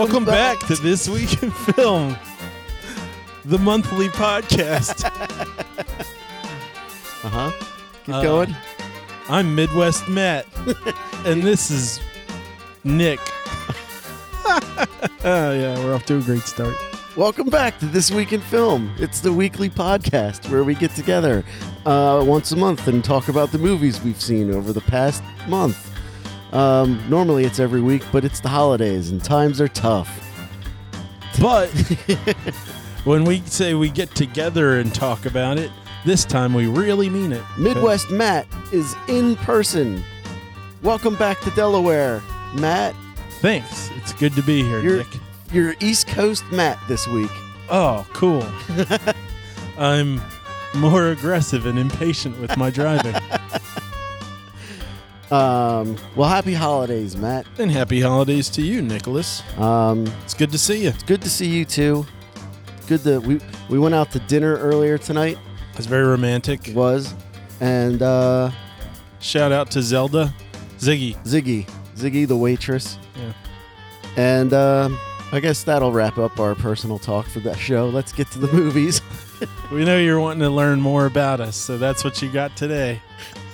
Welcome back to This Week in Film, the monthly podcast. Uh huh. Keep Uh, going. I'm Midwest Matt, and this is Nick. oh, yeah, we're off to a great start. Welcome back to This Week in Film. It's the weekly podcast where we get together uh, once a month and talk about the movies we've seen over the past month. Um, normally it's every week, but it's the holidays and times are tough. But when we say we get together and talk about it, this time we really mean it. Midwest Matt is in person. Welcome back to Delaware, Matt. Thanks. It's good to be here, You're- Nick. You're East Coast Matt this week. Oh, cool. I'm more aggressive and impatient with my driving. Um, well, happy holidays, Matt. and happy holidays to you, Nicholas. Um, It's good to see you. It's good to see you too. Good to we we went out to dinner earlier tonight. It's very romantic. It was, and uh, Shout out to Zelda, Ziggy. Ziggy, Ziggy the waitress. Yeah. And um, I guess that'll wrap up our personal talk for that show. Let's get to the movies. We know you're wanting to learn more about us, so that's what you got today.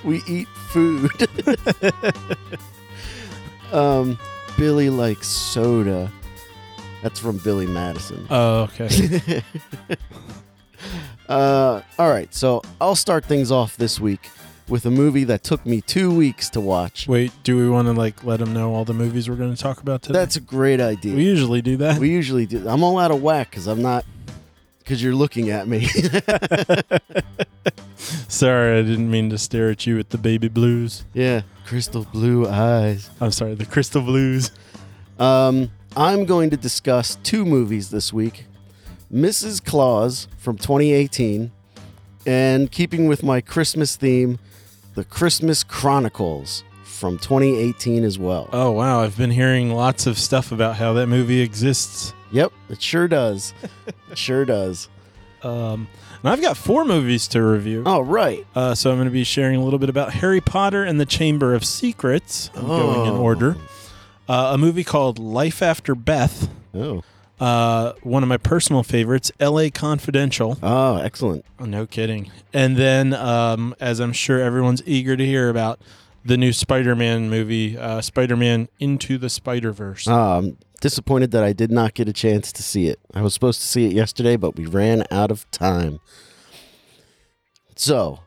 we eat food. um, Billy likes soda. That's from Billy Madison. Oh, okay. Uh, all right, so I'll start things off this week with a movie that took me two weeks to watch. Wait, do we want to like let them know all the movies we're going to talk about today? That's a great idea. we usually do that. We usually do. I'm all out of whack because I'm not. Because you're looking at me. sorry, I didn't mean to stare at you with the baby blues. yeah, crystal blue eyes. I'm sorry, the crystal blues. Um, I'm going to discuss two movies this week: Mrs. Claus from 2018, and keeping with my Christmas theme, The Christmas Chronicles from 2018 as well. Oh wow, I've been hearing lots of stuff about how that movie exists. Yep, it sure does. it sure does. Um, and I've got four movies to review. Oh right. Uh, so I'm going to be sharing a little bit about Harry Potter and the Chamber of Secrets. I'm going in Oh. order. Uh, a movie called Life After Beth. Oh. Uh, one of my personal favorites, L.A. Confidential. Oh, excellent. Oh, no kidding. And then, um, as I'm sure everyone's eager to hear about, the new Spider-Man movie, uh, Spider-Man Into the Spider-Verse. I'm disappointed that I did not get a chance to see it. I was supposed to see it yesterday, but we ran out of time. So,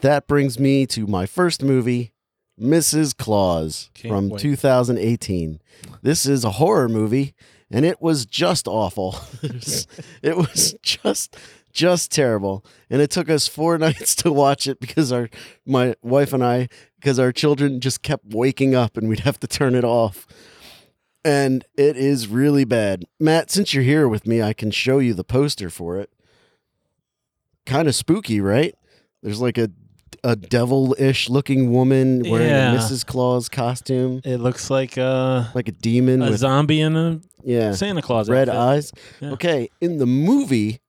that brings me to my first movie, Mrs. Claus Can't from wait. 2018. This is a horror movie, and it was just awful. it was just just terrible and it took us four nights to watch it because our my wife and i because our children just kept waking up and we'd have to turn it off and it is really bad matt since you're here with me i can show you the poster for it kind of spooky right there's like a a devil-ish looking woman wearing Yeah. a mrs claus costume it looks like uh, like a demon a with zombie in a yeah Santa Claus red outfit. eyes. Yeah. Okay, in the movie,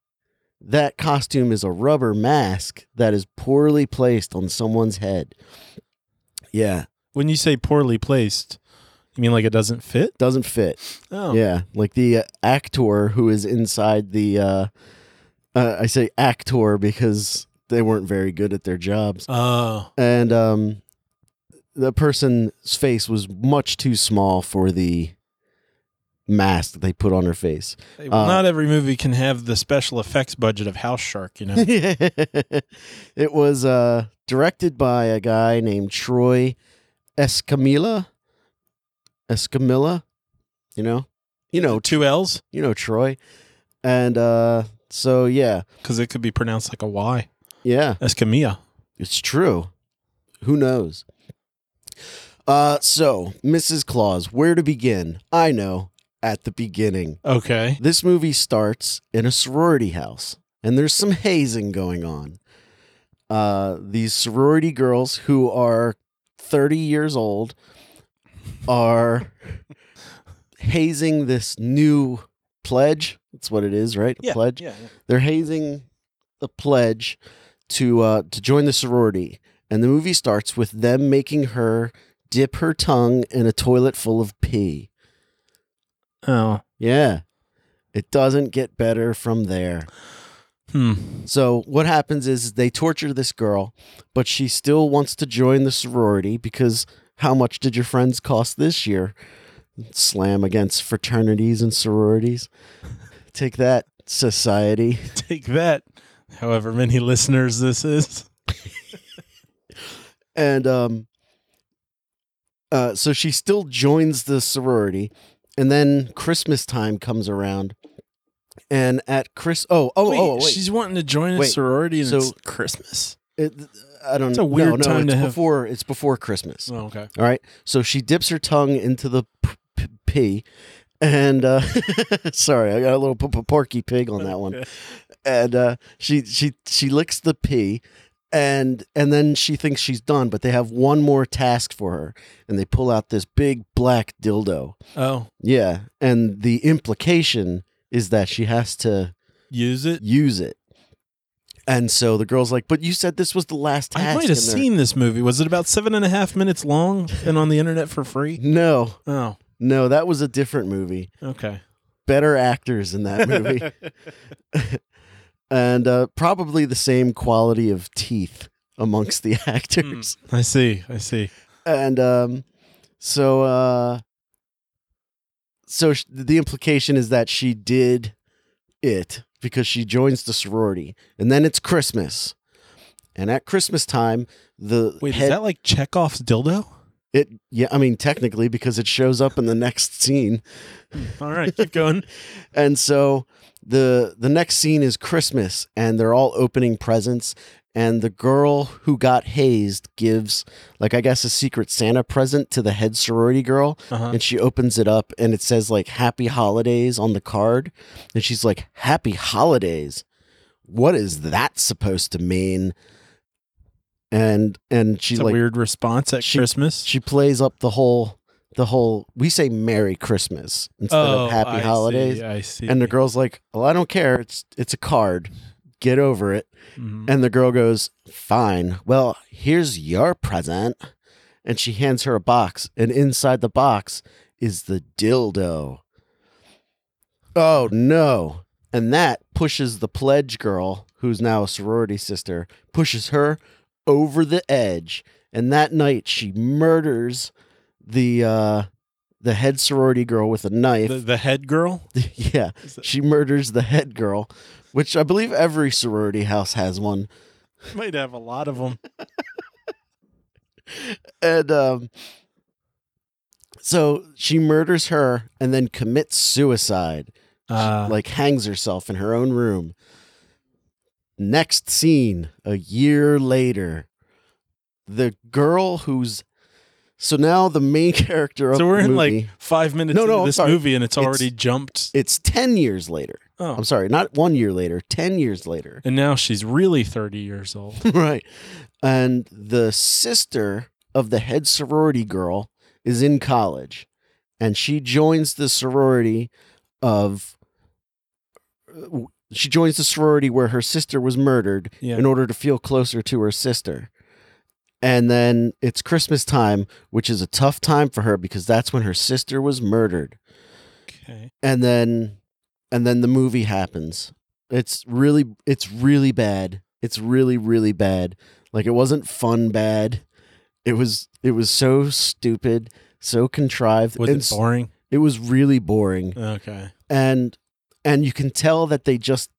that costume is a rubber mask that is poorly placed on someone's head. Yeah, When you say poorly placed, you mean like it doesn't fit? doesn't fit. Oh, Yeah, like the uh, actor who is inside the. Uh, uh, I say actor because they weren't very good at their jobs, Oh, and um, the person's face was much too small for the mask that they put on her face. Hey, well, Uh, not every movie can have the special effects budget of House Shark, you know. it was uh, directed by a guy named Troy Escamilla. Escamilla, you know, you know, Two L's you know Troy, and uh, so yeah, because it could be pronounced like a Y. yeah, Escamilla. it's true. Who knows? Uh, so Mrs. Claus, where to begin? I know at the beginning. Okay. This movie starts in a sorority house, and there's some hazing going on. Uh, these sorority girls who are 30 years old are hazing this new pledge. That's what it is, right? A Yeah. pledge. Yeah. yeah. They're hazing the pledge to uh, to join the sorority, and the movie starts with them making her dip her tongue in a toilet full of pee. Oh. Yeah. It doesn't get better from there. Hmm. So what happens is they torture this girl, but she still wants to join the sorority because how much did your friends cost this year? Slam against fraternities and sororities. Take that, society. Take that. However many listeners this is. And um uh so she still joins the sorority and then Christmas time comes around. And at Chris oh oh wait, oh wait. she's wanting to join a Wait, sorority and so- it's Christmas. It, I don't It's a no, weird no, time it's to have- before it's before Christmas. Oh, okay. All right. So she dips her tongue into the p- p- pee, and uh, sorry, I got a little p- p- porky pig on that one. And uh, she she she licks the pee, and and then she thinks she's done, but they have one more task for her, and they pull out this big black dildo. Oh, Yeah, and the implication is that she has to use it. use it. And so the girl's like, "But you said this was the last task." I might have seen this movie. Was it about seven and a half minutes long and on the internet for free? No, Oh, no, that was a different movie. okay. better actors in that movie and uh, probably the same quality of teeth amongst the actors I see. I see. and um, so uh, so sh- the implication is that she did it because she joins the sorority and then it's christmas and at christmas time the Wait, head, is that like Chekhov's dildo? it yeah i mean technically because it shows up in the next scene hmm, All right, keep going. And so the the next scene is Christmas and they're all opening presents and the girl who got hazed gives like I guess a secret Santa present to the head sorority girl Uh-huh. and she opens it up and it says like happy holidays on the card and she's like happy holidays. What is that supposed to mean? And and she It's a like weird response at she- Christmas. she plays up the whole the whole we say merry christmas instead of happy Oh, I holidays See, I see. and the girl's like, "Well, I don't care. It's it's a card. Get over it." Mhm. And the girl goes, "Fine. Well, here's your present." And she hands her a box, and inside the box is the dildo. Oh no. And that pushes the pledge girl, who's now a sorority sister, pushes her over the edge. And that night she murders the uh the head sorority girl with a knife. the, the head girl. yeah. She murders the head girl, which I believe every sorority house has one. Might have a lot of them. And um so she murders her and then commits suicide. She, Uh, like hangs herself in her own room. Next scene, a year later, the girl who's so now the main character of so we're in movie, like five minutes No, no, into this sorry. movie, and it's It's- already jumped. it's 10 years later. Oh, I'm sorry, not 1 year later, 10 years later. and now she's really thirty years old. right. And the sister of the head sorority girl is in college and she joins the sorority of uh, she joins the sorority where her sister was murdered Yeah. in order to feel closer to her sister. And then it's Christmas time, which is a tough time for her because that's when her sister was murdered. Okay. And then and then the movie happens. It's really it's really bad. It's really really bad. Like it wasn't fun bad. It was it was so stupid, so contrived. Was and it boring? It was really boring. Okay. And and you can tell that they just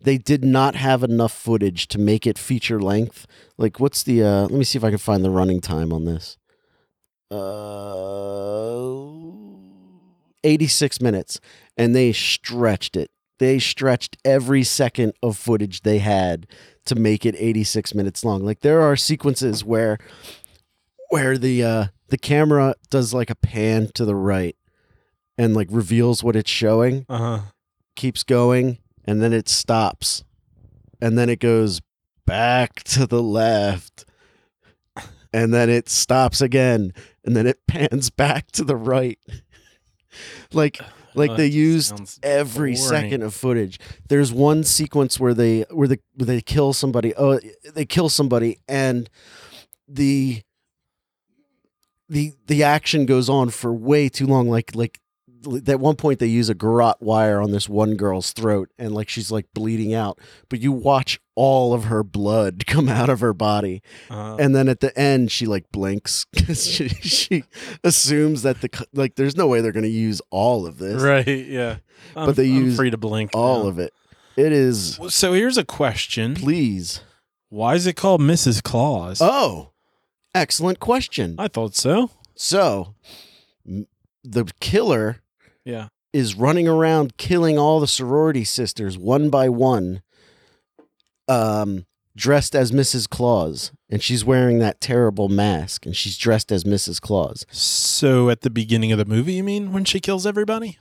they did not have enough footage to make it feature length. Like what's the uh let me see if I can find the running time on this. Uh 86 minutes and they stretched it. They stretched every second of footage they had to make it 86 minutes long. Like there are sequences where where the uh the camera does like a pan to the right and like reveals what it's showing, Uh huh. keeps going, and then it stops. And then it goes back to the left. And then it stops again, and then it pans back to the right. Like like Oh, they used every boring. second of footage. There's one sequence where they where they where they kill somebody. Oh, they kill somebody, and the the the action goes on for way too long. Like like at one point they use a garrote wire on this one girl's throat and like she's like bleeding out but you watch all of her blood come out of her body Uh, and then at the end she like blinks 'cause she, she assumes that the like there's no way they're going to use all of this right. Yeah. I'm, But they I'm use free to blink. all now. of it it is So here's a question: please Why is it called Mrs. Claus? oh excellent question I thought so. so the killer Yeah. is running around killing all the sorority sisters one by one, um, dressed as Mrs. Claus. And she's wearing that terrible mask and she's dressed as Mrs. Claus. So at the beginning of the movie, you mean when she kills everybody?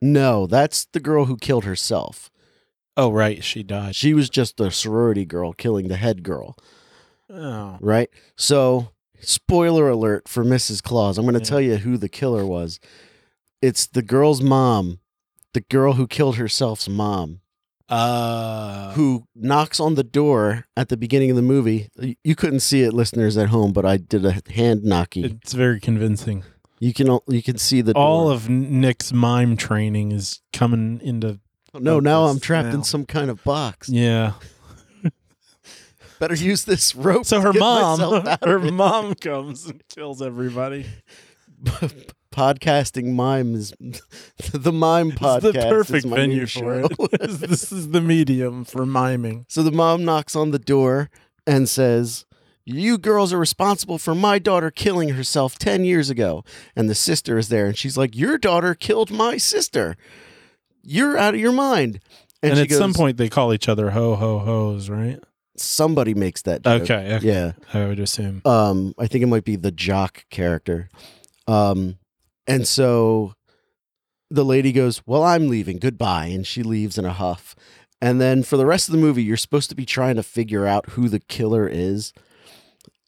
No, that's the girl who killed herself. Oh, right. She died. She was just the sorority girl killing the head girl, Oh. right? So, spoiler alert for Mrs. Claus. I'm going to Yeah. tell you who the killer was. It's the girl's mom, the girl who killed herself's mom. Uh, who knocks on the door at the beginning of the movie. You couldn't see it, listeners at home, but I did a hand knocky. it's very convincing. You can al- you can see the All door. of Nick's mime training is coming into. no. Now I'm trapped now. in some kind of box. Yeah. Better use this rope. So to her get mom, out her mom comes and kills everybody. Podcasting mime is the mime podcast. It's the perfect venue for it. this is the medium for miming. So the mom knocks on the door and says, You girls are responsible for my daughter killing herself 10 years ago. And the sister is there and she's like, Your daughter killed my sister. You're out of your mind. And, she at some point, they call each other ho ho ho's, right? somebody makes that joke. Okay, okay. Yeah. I would assume. Um, I think it might be the jock character. Um, and so the lady goes, Well, I'm leaving. Goodbye. And she leaves in a huff. And then for the rest of the movie, you're supposed to be trying to figure out who the killer is.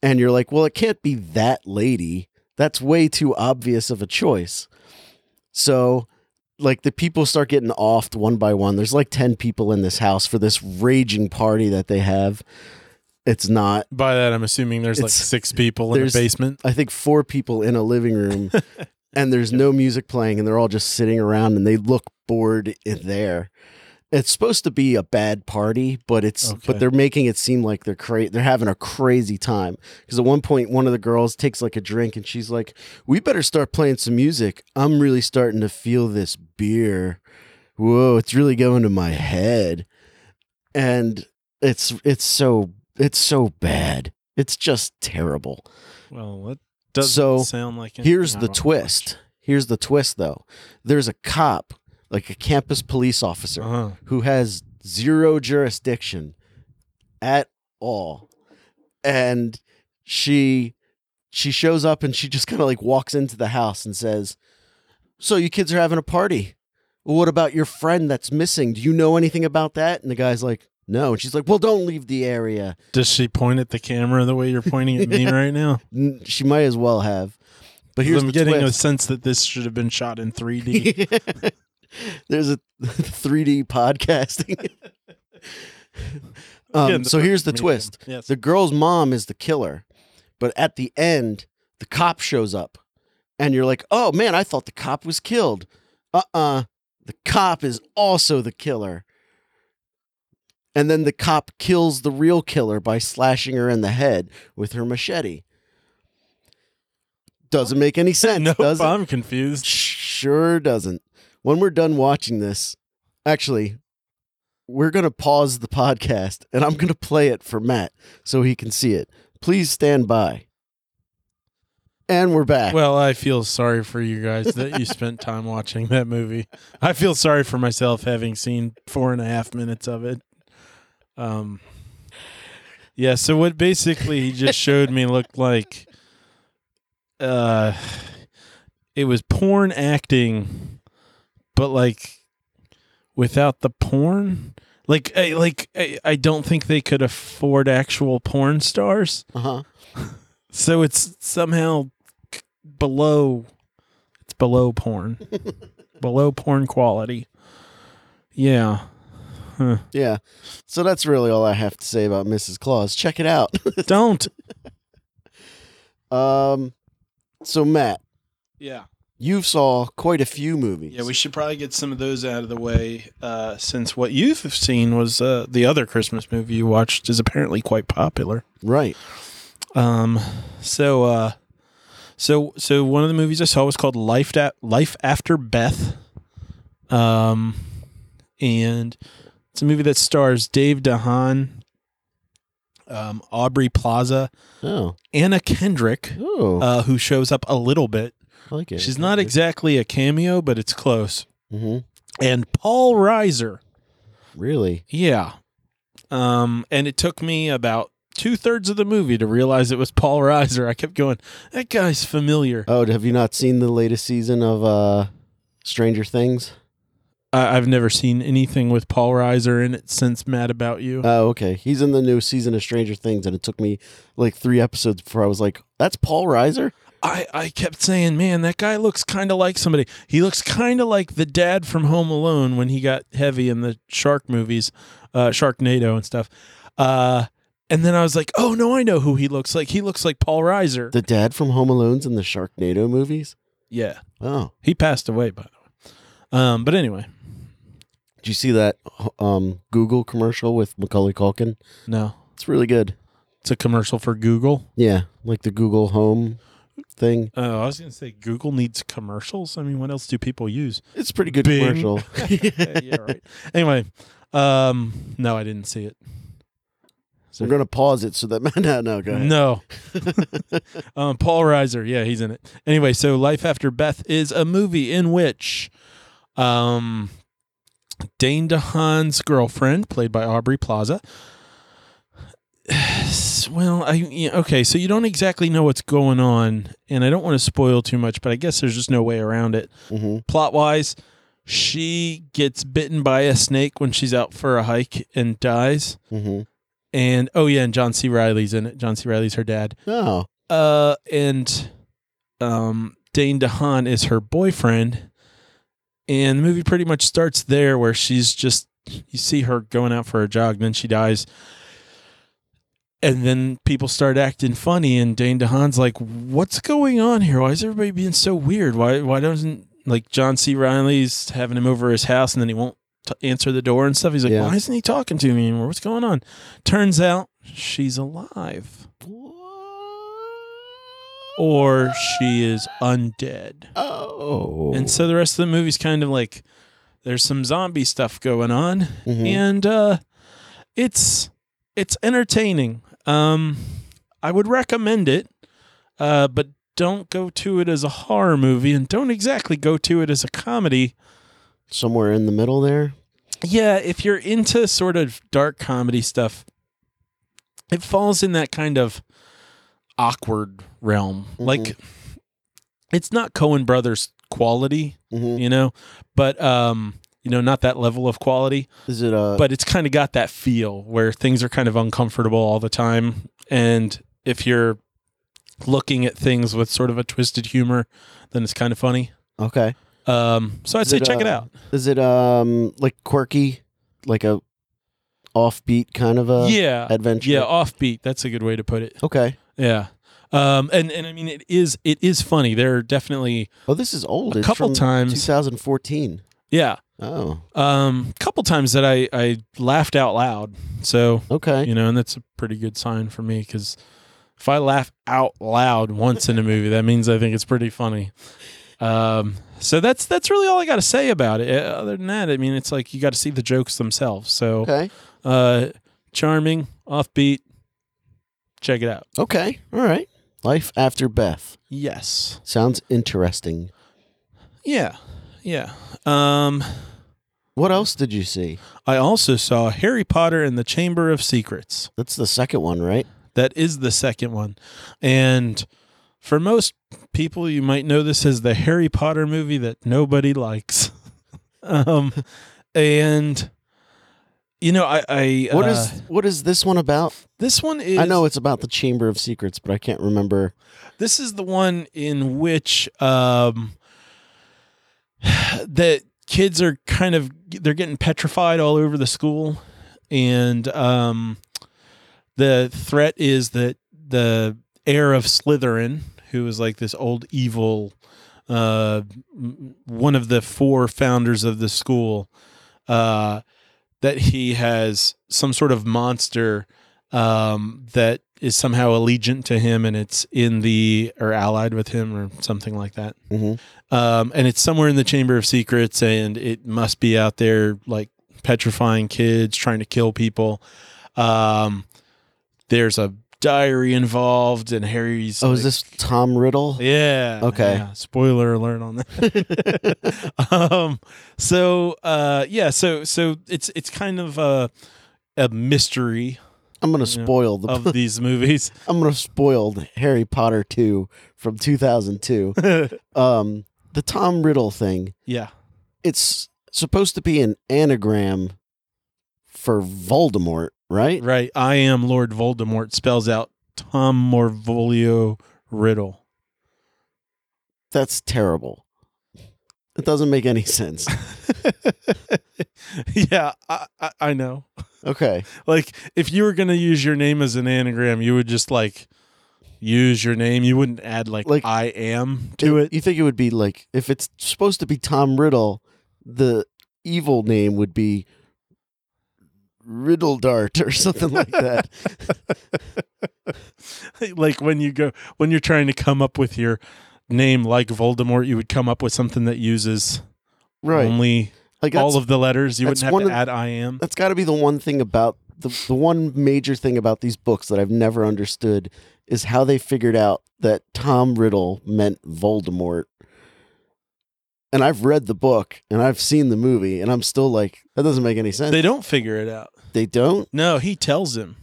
And you're like, Well, it can't be that lady. That's way too obvious of a choice. So, like, the people start getting offed one by one. There's like 10 people in this house for this raging party that they have. It's not. By that, I'm assuming there's like It's- six people in the there's- basement. I think four people in a living room and there's no music playing and they're all just sitting around and they look bored in there. It's supposed to be a bad party, but it's Okay. but they're making it seem like they're cra- they're having a crazy time. Because at one point, one of the girls takes like a drink and she's like, "We better start playing some music. I'm really starting to feel this beer. Whoa, it's really going to my head." And it's it's so it's so bad. It's just terrible. Well, that doesn't So, sound like Here's the twist. Here's the twist, though. There's a cop, like a campus police officer, Uh-huh. who has zero jurisdiction at all, and she she shows up and she just kind of like walks into the house and says, "So you kids are having a party? What about your friend that's missing? Do you know anything about that?" And the guy's like. No, and she's like, "Well, don't leave the area." Does she point at the camera the way you're pointing at me right now? N- She might as well have. But here's I'm the getting a sense that this should have been shot in 3D. There's a 3D podcasting. um, Again, so here's the medium. twist: Yes. the girl's mom is the killer, but at the end, the cop shows up, and you're like, "Oh man, I thought the cop was killed." Uh-uh, the cop is also the killer. And then the cop kills the real killer by slashing her in the head with her machete. Doesn't make any sense, nope. I'm confused. Sure doesn't. When we're done watching this, actually, we're going to pause the podcast and I'm going to play it for Matt so he can see it. Please stand by. And we're back. Well, I feel sorry for you guys that you spent time watching that movie. I feel sorry for myself having seen four and a half minutes of it. Um, yeah. So what basically he just showed me looked like, uh, it was porn acting, but like without the porn. Like, I, like I, I don't think they could afford actual porn stars. uh-huh. So it's somehow below it's below porn. below porn quality. Yeah. Huh. Yeah. So that's really all I have to say about Mrs. Claus. Check it out. Don't. um so Matt, Yeah. you've saw quite a few movies. Yeah, we should probably get some of those out of the way, uh, since what you've seen was uh, the other Christmas movie you watched is apparently quite popular. right. Um, so, uh, so, so one of the movies I saw was called Life da- Life After Beth. Um, and it's a movie that stars Dane DeHaan, um, Aubrey Plaza, Oh, Anna Kendrick, uh, who shows up a little bit. I like it. She's not exactly a cameo, but it's close. hmm And Paul Reiser. Really? Yeah. Um, and it took me about two thirds of the movie to realize it was Paul Reiser. I kept going, that guy's familiar. Oh, have you not seen the latest season of uh, Stranger Things? I I've never seen anything with Paul Reiser in it since Mad About You. Oh, okay. He's in the new season of Stranger Things, and it took me like three episodes before I was like, "That's Paul Reiser." I, I kept saying, man, that guy looks kind of like somebody. He looks kind of like the dad from Home Alone when he got heavy in the shark movies, uh, Sharknado and stuff. Uh, and then I was like, oh, no, I know who he looks like. He looks like Paul Reiser. The dad from Home Alone's in the Sharknado movies. yeah. Oh, He passed away, by the way. Um, but anyway, did you see that um, Google commercial with Macaulay Culkin? no. It's really good. It's a commercial for Google. Yeah, like the Google Home thing. Oh, I was going to say Google needs commercials. I mean, what else do people use? It's a pretty good Bing. commercial. yeah, right. Anyway, um, no, I didn't see it. So We're gonna pause it so that no, no, go ahead. No. um, Paul Reiser, yeah, he's in it. Anyway, so Life After Beth is a movie in which um, Dane DeHaan's girlfriend, played by Aubrey Plaza. Well, I yeah, okay, so you don't exactly know what's going on, and I don't want to spoil too much, but I guess there's just no way around it. hmm Plot wise, she gets bitten by a snake when she's out for a hike and dies. hmm And oh yeah, and John C. Reilly's in it. John C. Reilly's her dad. Oh, Uh, and um, Dane DeHaan is her boyfriend, and the movie pretty much starts there, where she's just you see her going out for a jog, then she dies, and then people start acting funny, and Dane DeHaan's like, "What's going on here? Why is everybody being so weird? Why why doesn't like John C. Reilly's having him over his house, and then he won't." t- Answer the door and stuff. He's like, Yeah. "Why isn't he talking to me anymore? What's going on?" Turns out she's alive or she is undead. oh, And so the rest of the movie's kind of like there's some zombie stuff going on Mhm. and uh it's it's entertaining. Um I would recommend it. Uh but don't go to it as a horror movie and don't exactly go to it as a comedy. somewhere in the middle there. Yeah, if you're into sort of dark comedy stuff, it falls in that kind of awkward realm. Like it's not Coen Brothers quality, hmm you know, but um, you know, not that level of quality, Is it uh? but it's kind of got that feel where things are kind of uncomfortable all the time and if you're looking at things with sort of a twisted humor, then it's kind of funny. okay. Um, so I'd Is say it, check it uh, out. Is it um like quirky, like a offbeat kind of a yeah. adventure? Yeah, offbeat. That's a good way to put it. Okay. Yeah. Um, and, and I mean, it is, it is funny. There are definitely, Oh, this is old. A It's couple from times. 2014. yeah. Oh, Um, couple times that I, I laughed out loud. So, okay. you know, and that's a pretty good sign for me because if I laugh out loud once in a movie, that means I think it's pretty funny. Um, so that's that's really all I got to say about it. Uh, Other than that, I mean, it's like you got to see the jokes themselves. So, Okay. uh, charming, offbeat. Check it out. Okay. All right. Life after Beth Yes. sounds interesting. Yeah. Yeah. Um, What else did you see? I also saw Harry Potter and the Chamber of Secrets. That's the second one, right? That is the second one. And for most people, you might know this as the Harry Potter movie that nobody likes. um, and you know, I, I What uh, is what is this one about? this one is I know it's about the Chamber of Secrets, but I can't remember. this is the one in which um that kids are kind of they're getting petrified all over the school and um the threat is that the heir of Slytherin who is like this old evil uh, m- one of the four founders of the school, uh, that he has some sort of monster um, that is somehow allegiant to him, and it's in the or allied with him or something like that. hmm Um, and it's somewhere in the Chamber of Secrets, and it must be out there like petrifying kids, trying to kill people. Um, there's a diary involved, and Harry's. Oh, is this Tom Riddle? Yeah. Okay. yeah. Spoiler alert on that. um. So. Uh. Yeah. So. So it's it's kind of a a mystery I'm gonna spoil the. of these movies. I'm gonna spoil Harry Potter two from 2002. um, the Tom Riddle thing. yeah. It's supposed to be an anagram for Voldemort, right? Right. I am Lord Voldemort spells out Tom Marvolo Riddle. That's terrible. It doesn't make any sense. yeah, I, I, I know. Okay. Like, if you were going to use your name as an anagram, you would just like use your name. You wouldn't add like, Like- I am to it. You think it would be like if it's supposed to be Tom Riddle, the evil name would be Riddle Dart or something like that. like when you go when you're trying to come up with your name like Voldemort, you would come up with something that uses right. only Like all of the letters. You wouldn't have to of- add I am. that's got to be the one thing about the the one major thing about these books that I've never understood is how they figured out that Tom Riddle meant Voldemort. And I've read the book and I've seen the movie and I'm still like that doesn't make any sense. They don't figure it out. They don't. No, he tells him.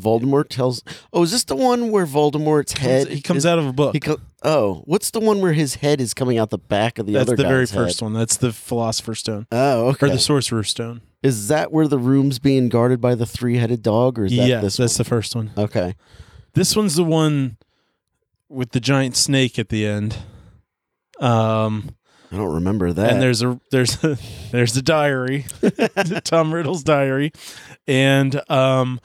Voldemort tells. Oh, is this the one where Voldemort's head? he comes is- out of a book. He co- oh, what's the one where his head is coming out the back of the That's other That's the very first head? one. That's the Philosopher's Stone Oh, okay. or the Sorcerer's Stone. is that where the room's being guarded by the three-headed dog, or is that that's the first one. one? Okay. This one's the one with the giant snake at the end. Um, I don't remember that. and there's a there's a there's a diary, Tom Riddle's diary, and um,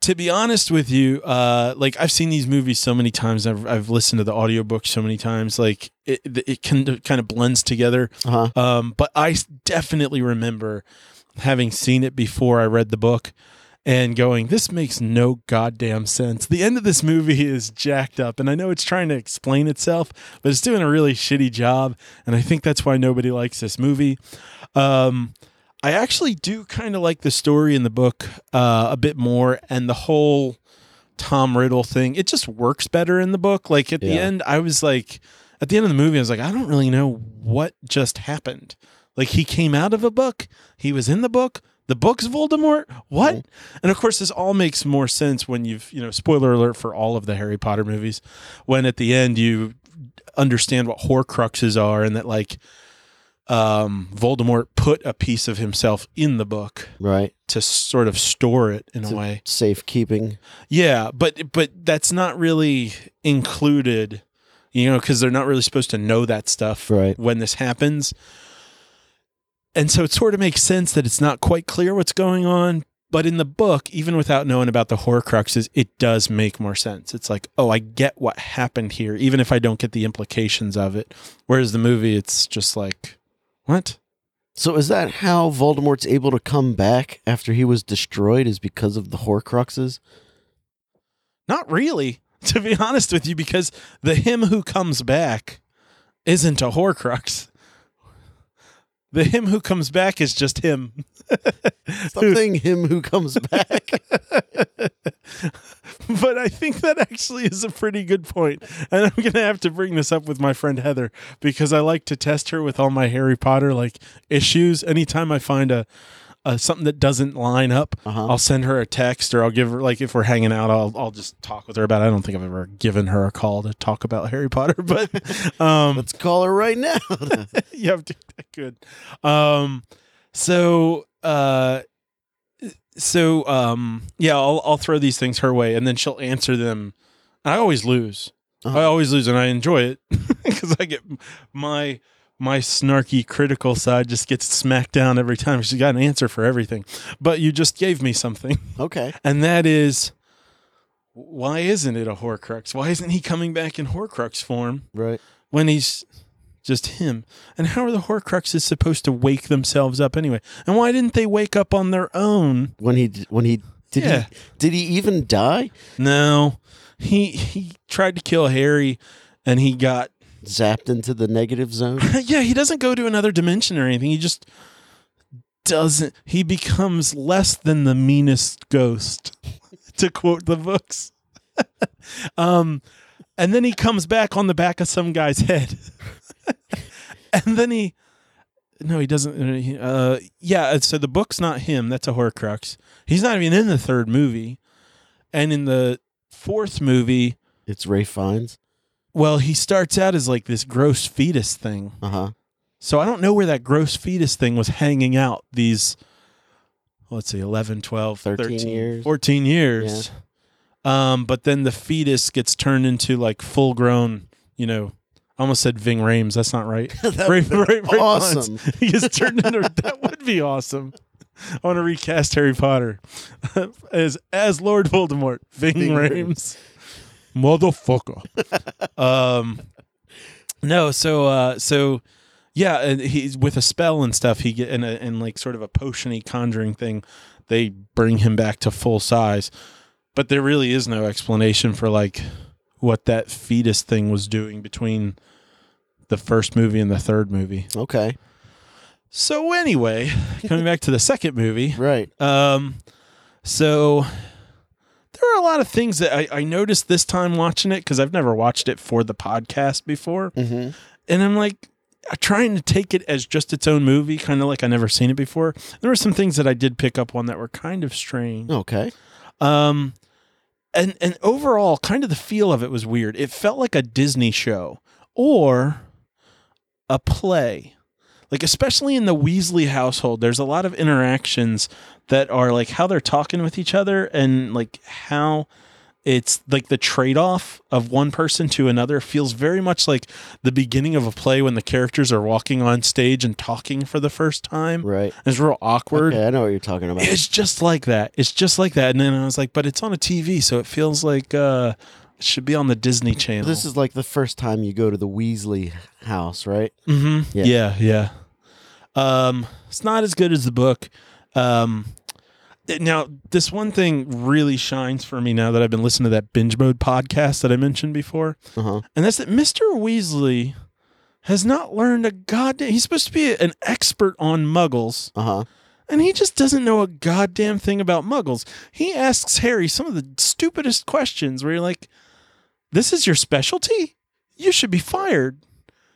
to be honest with you, uh, like I've seen these movies so many times. I've I've listened to the audiobook so many times. Like it it can kind of blends together. uh-huh. Um, but I definitely remember having seen it before I read the book and going, this makes no goddamn sense. The end of this movie is jacked up, and I know it's trying to explain itself, but it's doing a really shitty job, and I think that's why nobody likes this movie. Um, I actually do kind of like the story in the book uh, a bit more, and the whole Tom Riddle thing. It just works better in the book. Like at the end, I was like, at the end of the movie, I was like, I don't really know what just happened. Like he came out of a book, he was in the book. The book's Voldemort. What? And of course, this all makes more sense when you've you know. Spoiler alert for all of the Harry Potter movies. When at the end you understand what Horcruxes are, and that like um, Voldemort put a piece of himself in the book Right. to sort of store it in a To- way. Safekeeping. Yeah, but but that's not really included, you know, because they're not really supposed to know that stuff Right. when this happens. And so it sort of makes sense that it's not quite clear what's going on. But in the book, even without knowing about the Horcruxes, it does make more sense. It's like, oh, I get what happened here, even if I don't get the implications of it. Whereas the movie, it's just like, what? So is that how Voldemort's able to come back after he was destroyed? Is because of the Horcruxes? Not really, to be honest with you, because the him who comes back isn't a Horcrux. The him who comes back is just him. Stop saying him who comes back. but I think that actually is a pretty good point. And I'm going to have to bring this up with my friend Heather because I like to test her with all my Harry Potter like issues. Anytime I find a, a something that doesn't line up, Uh-huh. I'll send her a text or I'll give her like if we're hanging out, I'll I'll just talk with her about it. I don't think I've ever given her a call to talk about Harry Potter, but um Let's call her right now. yeah, good. Um, so uh, so um, yeah, I'll I'll throw these things her way, and then she'll answer them. I always lose. Uh-huh. I always lose, and I enjoy it because I get my my snarky critical side just gets smacked down every time. She's got an answer for everything, but you just gave me something, okay. and that is. Why isn't it a Horcrux? Why isn't he coming back in Horcrux form? Right. when he's just him. And how are the Horcruxes supposed to wake themselves up anyway? And why didn't they wake up on their own? When he when he did Yeah. he did he even die? No, he he tried to kill Harry, and he got Zapped into the negative zone. yeah. He doesn't go to another dimension or anything. He just doesn't. He becomes less than the meanest ghost, to quote the books. um, and then he comes back on the back of some guy's head, and then he. No, he doesn't. Uh, yeah. So the book's not him. That's a Horcrux. He's not even in the third movie, and in the fourth movie, It's Ralph Fiennes. Well, he starts out as like this gross fetus thing. Uh huh. So I don't know where that gross fetus thing was hanging out these, let's see, 11, 12, 13 13, years. 14 years. Um, but then the fetus gets turned into like full grown, you know, I almost said Ving Rhames. That's not right. That Ray- Ray- Ray awesome. He gets turned into, that would be awesome. I want to recast Harry Potter as as Lord Voldemort, Ving, Ving Rhames. Motherfucker. um, no, so uh, so yeah, and he's with a spell and stuff. He get and a, and like sort of a potiony conjuring thing. They bring him back to full size, but there really is no explanation for like what that fetus thing was doing between the first movie and the third movie. Okay. So anyway, coming back to the second movie, Right. um, so there are a lot of things that I, I noticed this time watching it because I've never watched it for the podcast before, Mm-hmm. and I'm like trying to take it as just its own movie, kind of like I never seen it before. There were some things that I did pick up on that were kind of strange. Okay. Um, and and overall, kind of the feel of it was weird. It felt like a Disney show or a play. Like especially in the Weasley household, there's a lot of interactions that are like how they're talking with each other and like how it's like the trade-off of one person to another feels very much like the beginning of a play when the characters are walking on stage and talking for the first time. Right. It's real awkward. Okay, I know what you're talking about. It's just like that. It's just like that. And then I was like, but it's on a TV, so it feels like uh it should be on the Disney Channel. This is like the first time you go to the Weasley house, right? mm-hmm. Yeah. yeah. yeah, Um, it's not as good as the book. Um, now this one thing really shines for me now that I've been listening to that binge mode podcast that I mentioned before, Uh huh. and that's that Mister Weasley has not learned a goddamn. He's supposed to be an expert on Muggles. Uh huh. And he just doesn't know a goddamn thing about muggles. He asks Harry some of the stupidest questions where you're like, this is your specialty? You should be fired.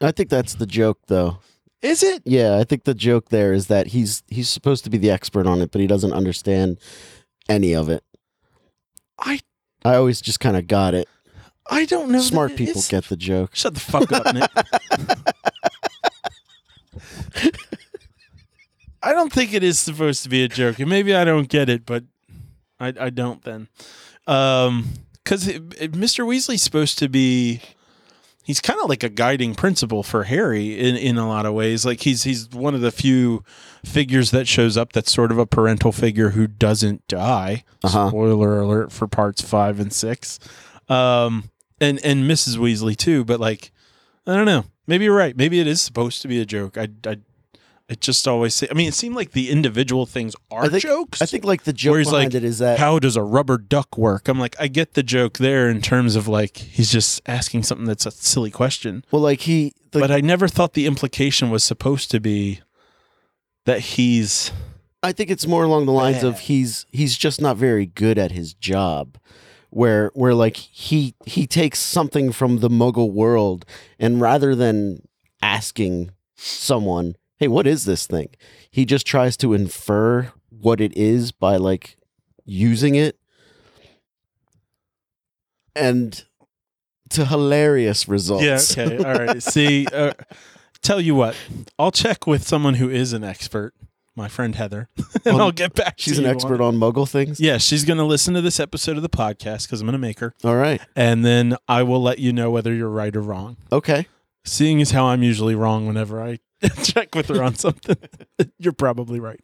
I think that's the joke, though. Is it? Yeah, I think the joke there is that he's he's supposed to be the expert on it, but he doesn't understand any of it. I I always just kind of got it. I don't know. Smart people is- get the joke. Shut the fuck up, Nick. I don't think it is supposed to be a joke. And maybe I don't get it, but I, I don't then. Um, because Mr. Weasley's supposed to be. He's kind of like a guiding principle for Harry in, in a lot of ways. Like he's he's one of the few figures that shows up that's sort of a parental figure who doesn't die. Uh-huh. Spoiler alert for parts five and six. Um, and and Mrs. Weasley too. But like, I don't know. Maybe you're right. Maybe it is supposed to be a joke. I I, it just always say. I mean, it seemed like the individual things are I think- jokes. I think like the joke Where he's behind like, it is that how does a rubber duck work? I'm like, I get the joke there in terms of like he's just asking something that's a silly question. well, like he but I never thought the implication was supposed to be that he's I think it's more along the lines of he's he's just not very good at his job. Where where like he he takes something from the muggle world and rather than asking someone, "Hey, what is this thing?" he just tries to infer what it is by like using it. And to hilarious results. yeah okay all right. See, uh, tell you what, I'll check with someone who is an expert, my friend Heather, and On- I'll get back. She's to an expert on. on muggle things. Yeah, she's going to listen to this episode of the podcast because I'm going to make her, All right. and then I will let you know whether you're right or wrong. Okay. Seeing as how I'm usually wrong whenever I check with her on something. You're probably right.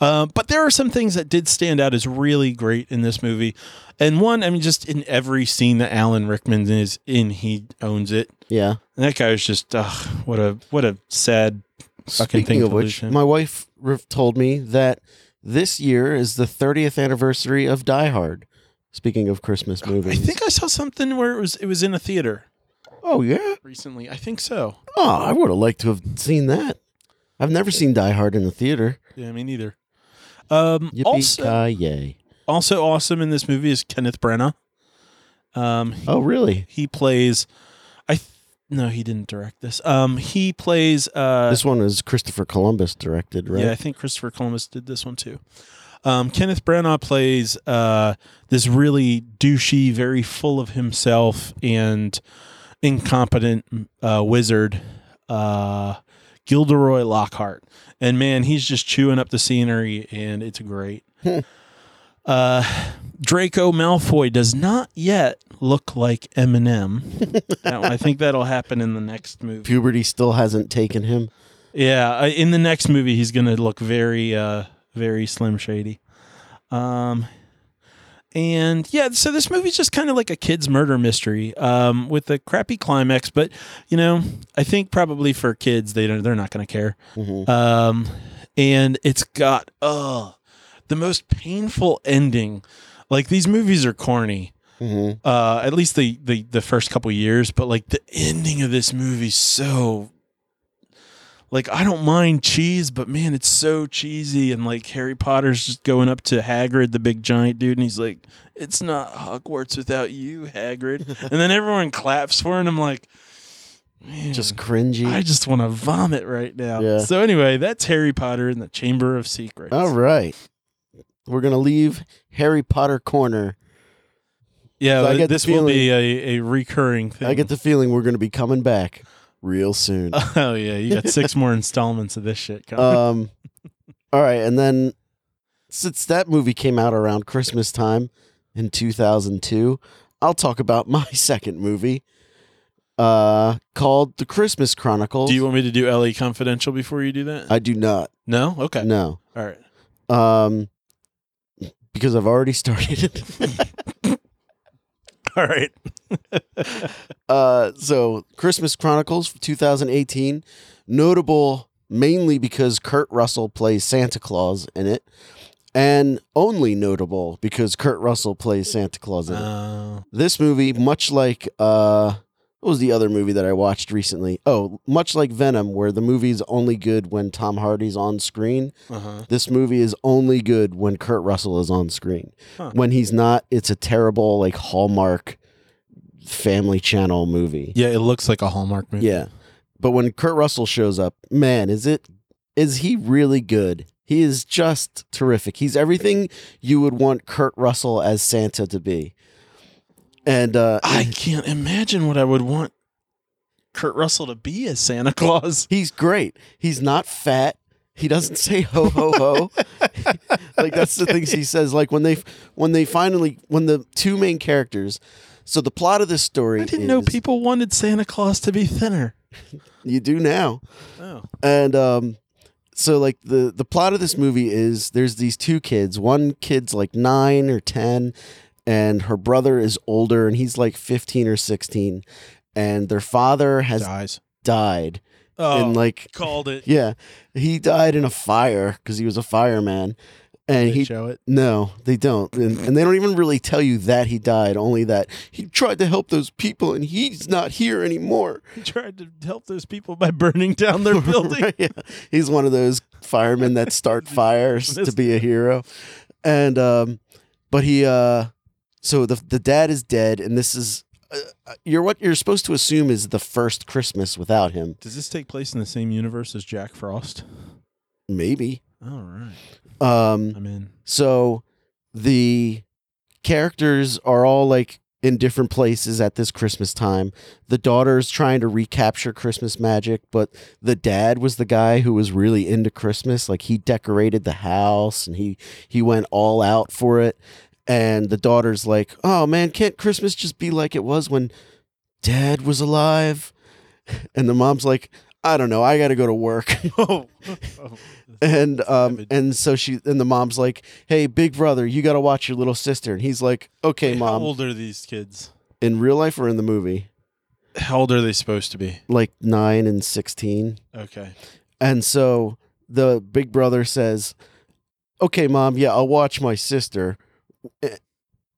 Um, but there are some things that did stand out as really great in this movie. And one, I mean, just in every scene that Alan Rickman is in, he owns it. Yeah. And that guy was just, ugh, what a what a sad fucking Speaking thing of which, my wife told me that this year is the 30th anniversary of Die Hard. Speaking of Christmas movies, I think I saw something where it was it was in a theater Oh, yeah? recently. I think so. Oh, I would have liked to have seen that. I've never seen Die Hard in the theater. Yeah, me neither. Um, Yippee also, yay! also awesome in this movie is Kenneth Branagh. Um, Oh, really? he plays. I th- no, he didn't direct this. Um, he plays. Uh, this one is Christopher Columbus directed, right? Yeah, I think Christopher Columbus did this one too. Um, Kenneth Branagh plays uh, this really douchey, very full of himself and incompetent uh, wizard, uh, Gilderoy Lockhart. And man, he's just chewing up the scenery, and it's great. uh, Draco Malfoy does not yet look like Eminem. Now, I think that'll happen in the next movie. Puberty still hasn't taken him. Yeah, uh, in the next movie, he's gonna look very, uh, very slim shady. Um, and yeah, so this movie's just kind of like a kid's murder mystery, um, with a crappy climax. But you know, I think probably for kids, they don't, they're not gonna care. Mhm. Um, and it's got uh the most painful ending. Like these movies are corny hmm uh at least the the the first couple years but like the ending of this movie so like i don't mind cheese but man it's so cheesy and like harry potter's just going up to hagrid the big giant dude and he's like it's not hogwarts without you hagrid and then everyone claps for him and i'm like man, Just cringy. i just want to vomit right now Yeah. so anyway that's harry potter in the chamber of secrets All right. We're going to leave Harry Potter corner. yeah So I get this will be a, a recurring thing I get the feeling we're going to be coming back real soon. Oh yeah, you got six more installments of this shit coming. um, all right. And then since that movie came out around Christmas time in 2002, I'll talk about my second movie uh, called The Christmas Chronicles. do you want me to do LA Confidential before you do that? I do not. no. Okay. No. All right. Um, because I've already started it. All right. Uh, so Christmas Chronicles 2018, notable mainly because Kurt Russell plays Santa Claus in it, and only notable because Kurt Russell plays Santa Claus in it. Uh, This movie, much like uh, what was the other movie that I watched recently? Oh, much like Venom, where the movie's only good when Tom Hardy's on screen. uh-huh. This movie is only good when Kurt Russell is on screen. Huh. When he's not, it's a terrible like Hallmark family channel movie. Yeah, it looks like a Hallmark movie. Yeah. But when Kurt Russell shows up, man, is it is he really good? He is just terrific. He's everything you would want Kurt Russell as Santa to be. And uh I can't imagine what I would want Kurt Russell to be as Santa Claus. he's great. He's not fat. He doesn't say ho ho ho. like that's the things he says like when they when they finally when the two main characters so the plot of this story I didn't know people wanted Santa Claus to be thinner. you do now. Oh. and um so like the the plot of this movie is there's these two kids one kid's like 9 or 10 and her brother is older and he's like 15 or 16 and their father has Dies. died Oh, and like called it. yeah he died in a fire because he was a fireman and They he show it. no they don't and, and they don't even really tell you that he died only that he tried to help those people and he's not here anymore He tried to help those people by burning down their building. Right, yeah. He's one of those firemen that start fires to be a hero. And um but he uh so the the dad is dead and this is uh, you're what you're supposed to assume is the first Christmas without him. Does this take place in the same universe as Jack Frost? Maybe. All right. Um I'm in. so the characters are all like in different places at this Christmas time. The daughter's trying to recapture Christmas magic, but the dad was the guy who was really into Christmas. Like he decorated the house and he he went all out for it. And the daughter's like, "Oh man, can't Christmas just be like it was when dad was alive?" And the mom's like, I don't know. I got to go to work. Oh. and um and so she and the mom's like, "Hey, big brother, you got to watch your little sister." And he's like, "Okay, mom." How old are these kids? In real life or in the movie? How old are they supposed to be? Like 9 and 16. Okay. And so the big brother says, "Okay, mom, yeah, I'll watch my sister." Eh,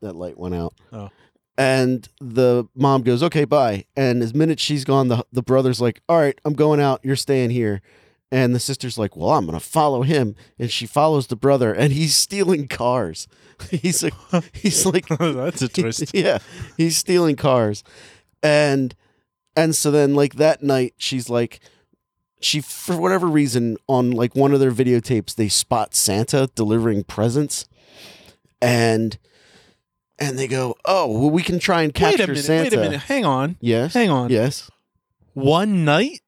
That light went out. Oh. And the mom goes, "Okay, bye." And as minute she's gone, the the brother's like, "All right, I'm going out. You're staying here." And the sister's like, "Well, I'm gonna follow him." And she follows the brother, and he's stealing cars. he's like, he's like, That's a twist. yeah, he's stealing cars, and and so then like that night, she's like, she for whatever reason on like one of their videotapes they spot Santa delivering presents, and and they go, oh well, we can try and Wait capture a minute. Santa. Wait a minute. Hang on. Yes, Hang on. yes. One night.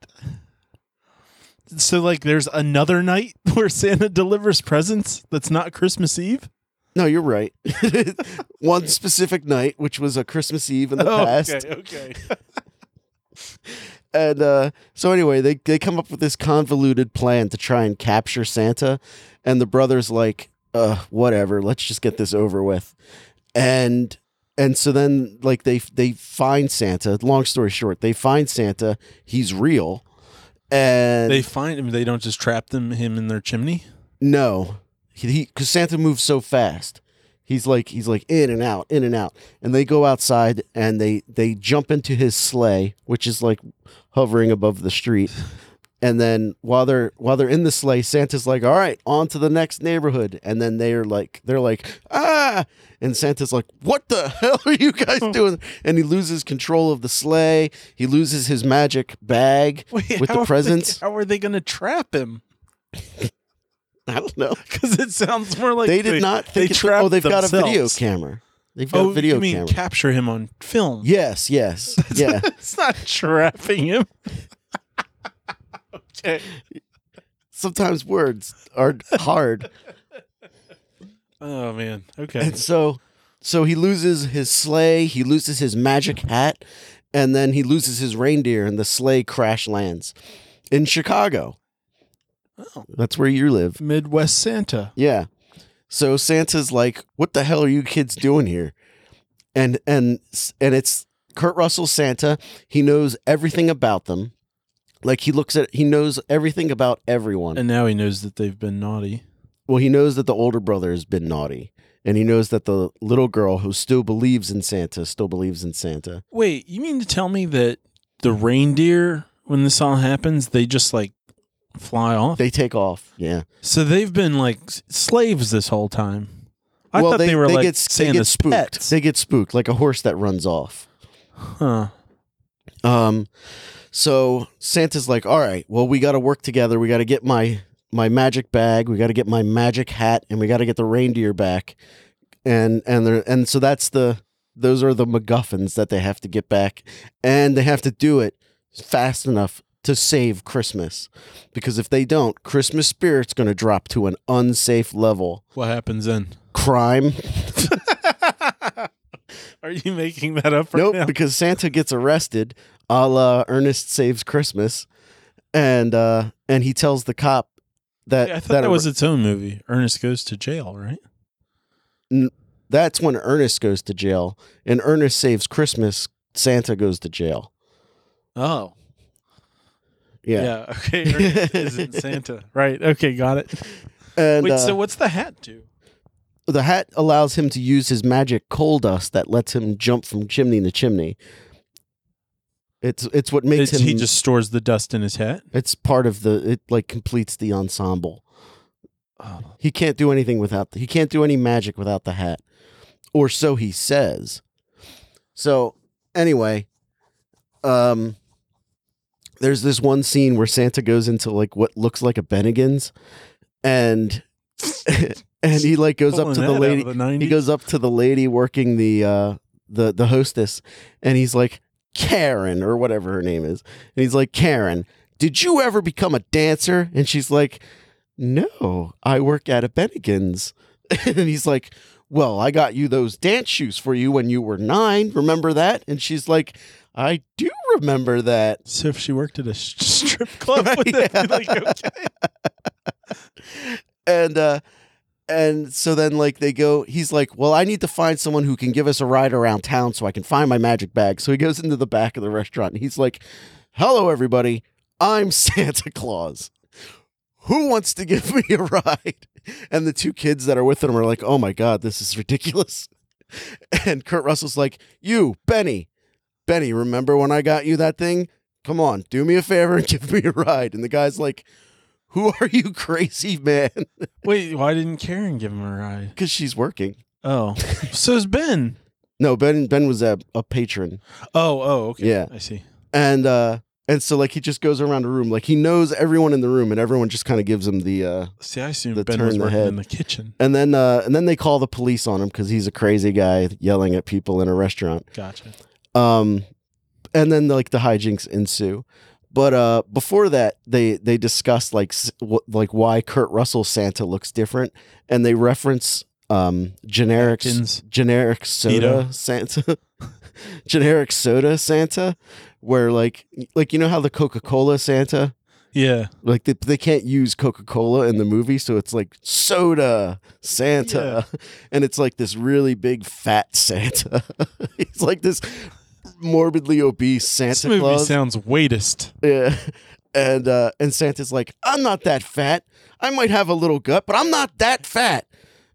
So like, there's another night where Santa delivers presents. That's not Christmas Eve. No, you're right. one specific night, which was a Christmas Eve in the Oh, past. okay. Okay. And uh, so anyway, they they come up with this convoluted plan to try and capture Santa, and the brother's like, "Uh, whatever, let's just get this over with." And and so then like they they find Santa. Long story short, they find Santa. He's real, and they find him. They don't just trap them him in their chimney. no, he because Santa moves so fast. He's like he's like in and out, in and out, and they go outside and they they jump into his sleigh, which is like hovering above the street. And then while they're while they're in the sleigh, Santa's like, "All right, on to the next neighborhood." And then they're like, they're like, "Ah!" And Santa's like, "What the hell are you guys doing?" And he loses control of the sleigh. He loses his magic bag Wait, with the are they- presents. how are they going to trap him? I don't know. Because it sounds more like they did not they think. it- trapped oh, they've got a video camera. They've got Oh, a video you mean camera. capture him on film? Yes, yes, yeah. it's not trapping him. Okay. Sometimes words are hard, Oh man. Okay. and so so he loses his sleigh, he loses his magic hat, and then he loses his reindeer, and the sleigh crash lands in Chicago. Oh. That's where you live. Midwest Santa. Yeah. So Santa's like, "What the hell are you kids doing here?" And and and it's Kurt Russell Santa. He knows everything about them. Like he looks at he knows everything about everyone. And now he knows that they've been naughty. well, he knows that the older brother has been naughty. And he knows that the little girl who still believes in Santa still believes in Santa. Wait, you mean to tell me that the reindeer, when this all happens, they just like fly off? They take off. Yeah. so they've been like slaves this whole time. I thought they, were like get, they get Santa's spooked. pets. They get spooked like a horse that runs off. huh. Um, so Santa's like, all right, well, we got to work together. We got to get my my magic bag. We got to get my magic hat, and we got to get the reindeer back. And and they and so that's the those are the MacGuffins that they have to get back, and they have to do it fast enough to save Christmas, because if they don't, Christmas spirit's going to drop to an unsafe level. What happens then? Crime. Are you making that up right Nope, now? because Santa gets arrested, a la Ernest Saves Christmas, and uh, and he tells the cop that I thought that, that was its own movie. Ernest goes to jail, right? that's when Ernest goes to jail. And Ernest Saves Christmas, Santa goes to jail. Oh, Yeah, Okay, Ernest isn't Santa, right? Okay, got it. and Wait, uh, so what's the hat do? the hat allows him to use his magic coal dust that lets him jump from chimney to chimney. It's it's what makes It's, him. he just stores the dust in his hat. it's part of the. It like completes the ensemble. Oh. He can't do anything without The, he can't do any magic without the hat. Or so he says. So anyway, um there's this one scene where Santa goes into like what looks like a Bennigan's and and he like goes up to the lady the 90s. he goes up to the lady working the uh the the hostess and he's like Karen or whatever her name is. And he's like, "Karen, did you ever become a dancer?" And she's like, "No, I work at a Bennigan's." and he's like, "Well, I got you those dance shoes for you when you were 9. Remember that?" And she's like, I do remember that. So if she worked at a strip club, would that Yeah. be like okay? And uh and so then like they go he's like, "Well, I need to find someone who can give us a ride around town so I can find my magic bag." So he goes into the back of the restaurant and he's like, "Hello everybody. I'm Santa Claus. Who wants to give me a ride?" And the two kids that are with him are like, "Oh my god, this is ridiculous." And Kurt Russell's like, "You, Benny. Benny, remember when I got you that thing? Come on, do me a favor and give me a ride." And the guy's like, "Who are you, crazy man?" Wait, why didn't Karen give him a ride? Because she's working. Oh, so is Ben. No, Ben. Ben was a, a patron, Oh, oh, okay. Yeah. I see. and uh, and so like he just goes around the room, like he knows everyone in the room, and everyone just kind of gives him the. Uh, See, I assumed The Ben turn was the working head. in the kitchen. and then uh, and then they call the police on him because he's a crazy guy yelling at people in a restaurant. Gotcha. Um, and then like the hijinks ensue. But uh, before that, they they discuss like like why Kurt Russell Santa looks different, and they reference um generic Atkins. generic soda Santa, generic soda Santa, where like like you know how the Coca Cola Santa Yeah. like they, they can't use coca-cola in the movie so it's like soda santa and it's like this really big fat santa he's like this morbidly obese santa This movie claus sounds weightest. yeah and uh and santa's like i'm not that fat i might have a little gut but i'm not that fat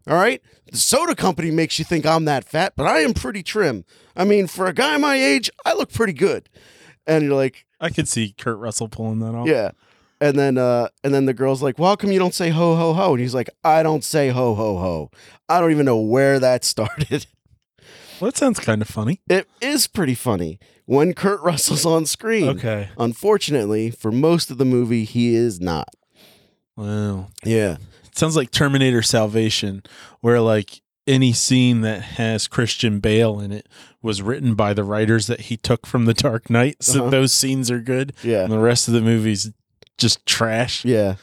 all right the soda company makes you think i'm that fat but i am pretty trim i mean for a guy my age i look pretty good and you're like I could see Kurt Russell pulling that off. yeah. And then uh and then the girl's like, Well, how come you don't say ho ho ho? And he's like, I don't say ho ho ho. I don't even know where that started. Well, that sounds kind of funny. It is pretty funny when Kurt Russell's on screen. Okay. Unfortunately, for most of the movie, he is not. Wow. Yeah. It sounds like Terminator Salvation, where like any scene that has Christian Bale in it was written by the writers that he took from The Dark Knight. So Uh-huh. those scenes are good. Yeah. And the rest of the movie's just trash. Yeah.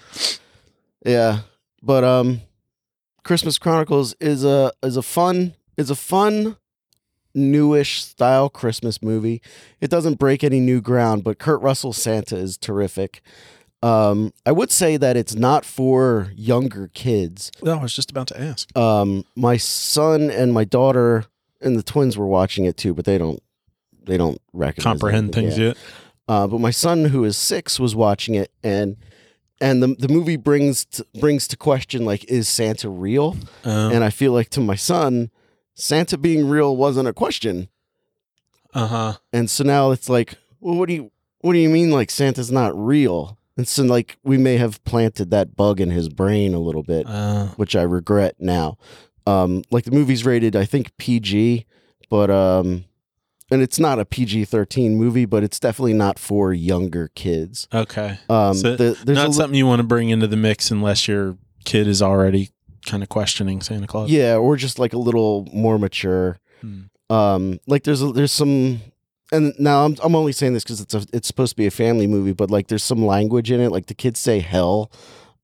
Yeah. But um Christmas Chronicles is a is a fun is a fun newish style Christmas movie. It doesn't break any new ground, but Kurt Russell Santa is terrific. Um I would say that it's not for younger kids. No, I was just about to ask. Um my son and my daughter and the twins were watching it too, but they don't they don't recognize Comprehend things Yeah. yet? Uh, but my son, who is six, was watching it, and and the the movie brings to, brings to question like, is Santa real? Uh And I feel like to my son, Santa being real wasn't a question, Uh huh. and so now it's like, well, what do you what do you mean like Santa's not real? And so like we may have planted that bug in his brain a little bit, Uh, which I regret now. Um, like the movie's rated, I think PG, but um, and it's not a PG thirteen movie, but it's definitely not for younger kids. okay. Um, So the, there's Not li- something you want to bring into the mix unless your kid is already kind of questioning Santa Claus. yeah, or just like a little more mature. Hmm. Um, like there's a, there's some, and now I'm I'm only saying this because it's a it's supposed to be a family movie, but like there's some language in it. Like the kids say hell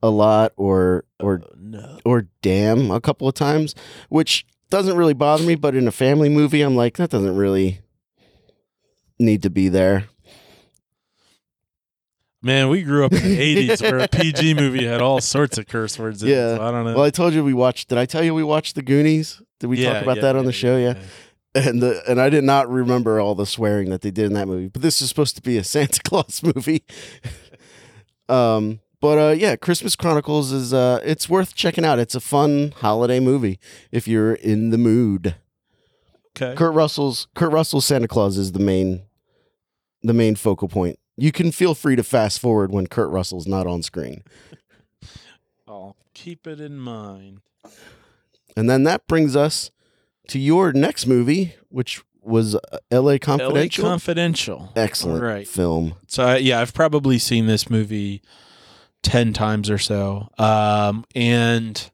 a lot, or or Oh, no. or damn a couple of times, which doesn't really bother me. But in a family movie, I'm like that doesn't really need to be there. Man, we grew up in the 80s where a PG movie had all sorts of curse words in it. Yeah. so I don't know. Well, I told you we watched. Did I tell you we watched the Goonies? Did we Yeah, talk about yeah, that on yeah, the show? Yeah. and the and I did not remember all the swearing that they did in that movie. But this is supposed to be a Santa Claus movie. um, but uh, yeah, Christmas Chronicles is uh, it's worth checking out. It's a fun holiday movie if you're in the mood. Okay. Kurt Russell's Kurt Russell's Santa Claus is the main the main focal point. You can feel free to fast forward when Kurt Russell's not on screen. I'll keep it in mind. And then that brings us to your next movie, which was uh, L.A. Confidential. LA Confidential. Excellent Right. film. So I, yeah, I've probably seen this movie ten times or so. Um, and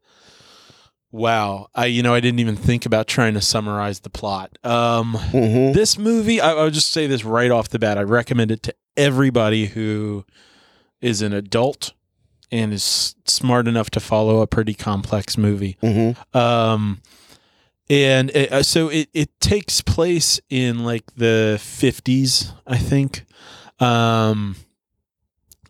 wow, I you know I didn't even think about trying to summarize the plot. Um, hmm this movie, I, I'll just say this right off the bat. I recommend it to everybody who is an adult and is smart enough to follow a pretty complex movie. hmm Um, and it, uh, so it it takes place in like the 50s i think um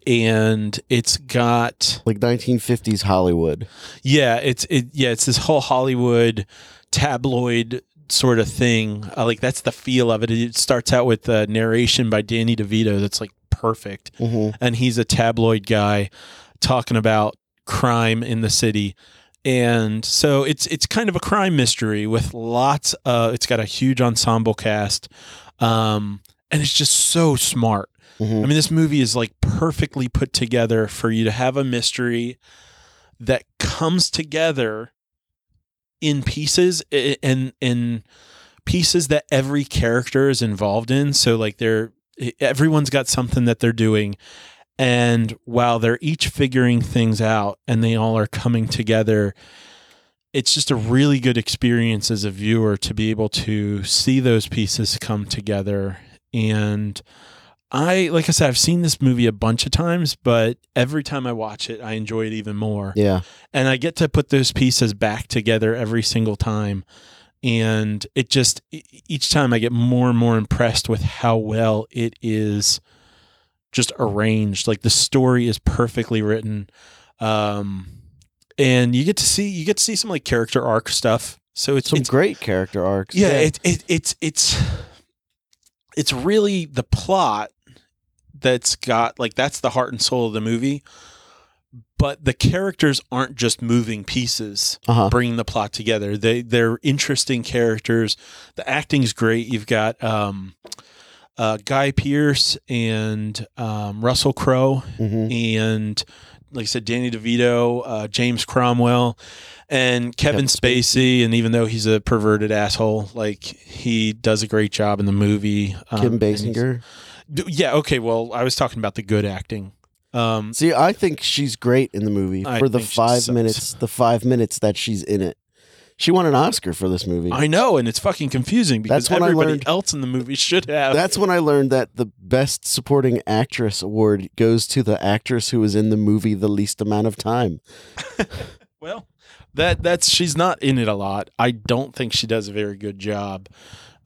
and it's got Like 1950s Hollywood. yeah it's it yeah it's this whole hollywood tabloid sort of thing. Uh, like that's the feel of it. It starts out with a narration by danny devito that's like perfect. Hmm and he's a tabloid guy talking about crime in the city. And so it's it's kind of a crime mystery with lots uh it's got a huge ensemble cast um and it's just so smart. Hmm i mean this movie is like perfectly put together for you to have a mystery that comes together in pieces and in pieces that every character is involved in. So like they're everyone's got something that they're doing. And while they're each figuring things out and they all are coming together it's just a really good experience as a viewer to be able to see those pieces come together. And I like I said I've seen this movie a bunch of times but every time I watch it I enjoy it even more Yeah. and I get to put those pieces back together every single time. And it just each time I get more and more impressed with how well it is just arranged. Like the story is perfectly written, um, and you get to see you get to see some like character arc stuff. So it's, Some it's great character arcs. yeah, It, it it's it's it's really the plot that's got like that's the heart and soul of the movie. But the characters aren't just moving pieces uh-huh. bringing the plot together. They they're interesting characters. The acting's great. You've got um, uh, Guy Pearce and um, Russell Crowe hmm and like I said, Danny DeVito, uh, James Cromwell, and Kevin Kevin Spacey. And even though he's a perverted asshole, like he does a great job in the movie. Um, Kim Basinger. Yeah. Okay. Well, I was talking about the good acting. Um, See, I think she's great in the movie I for the think she five sucks. minutes. The five minutes that she's in it, she won an Oscar for this movie. I know, and it's fucking confusing because That's when I everybody learned- else in the movie should have. That's when I learned that the Best Supporting Actress award goes to the actress who was in the movie the least amount of time. Well, that that's she's not in it a lot. I don't think she does a very good job.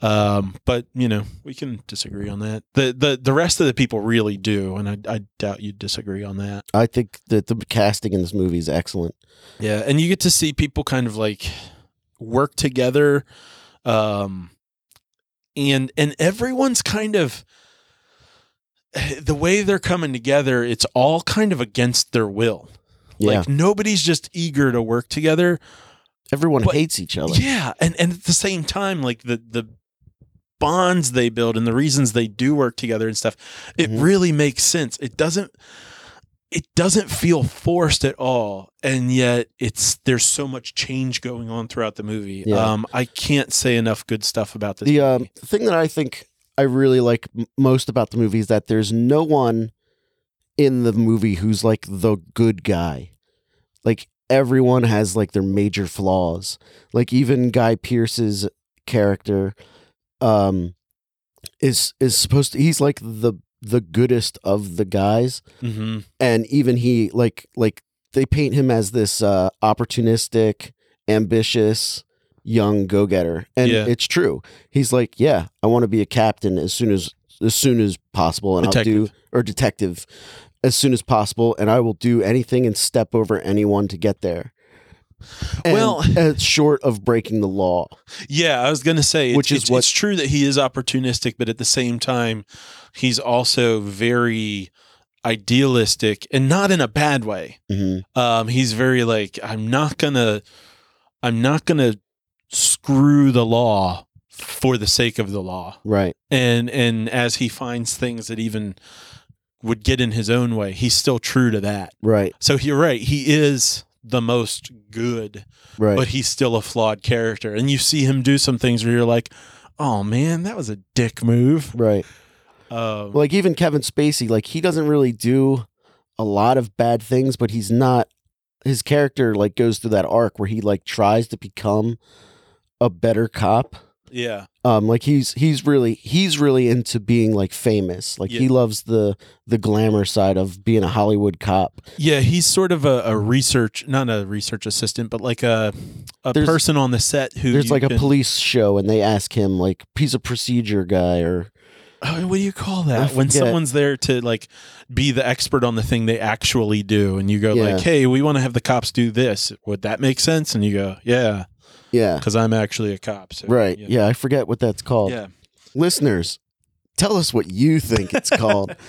Um, but you know, we can disagree on that. The the the rest of the people really do, and I, I doubt you'd disagree on that. I think that the casting in this movie is excellent. Yeah, and you get to see people kind of like work together, um, and and everyone's kind of the way they're coming together. It's all kind of against their will. Yeah, Like nobody's just eager to work together. everyone but- hates each other. Yeah, and and at the same time, like the the bonds they build and the reasons they do work together and stuff, it Mhm. really makes sense. It doesn't it doesn't feel forced at all, and yet it's there's so much change going on throughout the movie. Yeah. Um, I can't say enough good stuff about this. the um, thing that I think I really like m- most about the movie is that there's no one in the movie who's like the good guy. Like everyone has like their major flaws. Like even Guy Pearce's character um is is supposed to he's like the the goodest of the guys. Mhm. and even he like like they paint him as this uh opportunistic ambitious young go-getter. And Yeah. it's true. He's like yeah i want to be a captain as soon as as soon as possible and i'll do or detective as soon as possible and i will do anything and step over anyone to get there And, Well- uh, short of breaking the law Yeah, I was gonna say, Which is it's, what- it's true that he is opportunistic, but at the same time, he's also very idealistic and not in a bad way. hmm Um, he's very like, I'm not gonna, I'm not gonna screw the law for the sake of the law. right And and as he finds things that even would get in his own way, he's still true to that. right So you're right. He is the most good right but he's still a flawed character. And you see him do some things where you're like, oh man, that was a dick move. right Um, like even Kevin Spacey, like he doesn't really do a lot of bad things, but he's not his character like goes through that arc where he like tries to become a better cop Yeah. Um, like he's he's really he's really into being like famous. Like he loves the the glamour side of being a Hollywood cop. Yeah, he's sort of a, a research, not a research assistant, but like a a There's- person on the set who There's like a can- police show, and they ask him like he's a procedure guy or Oh, what do you call that? When someone's there to like be the expert on the thing they actually do, and you go Yeah. like, "Hey, we want to have the cops do this. Would that make sense?" And you go, "Yeah, yeah, because I'm actually a cop." So, right. Yeah. I forget what that's called. yeah. Listeners, tell us what you think it's called.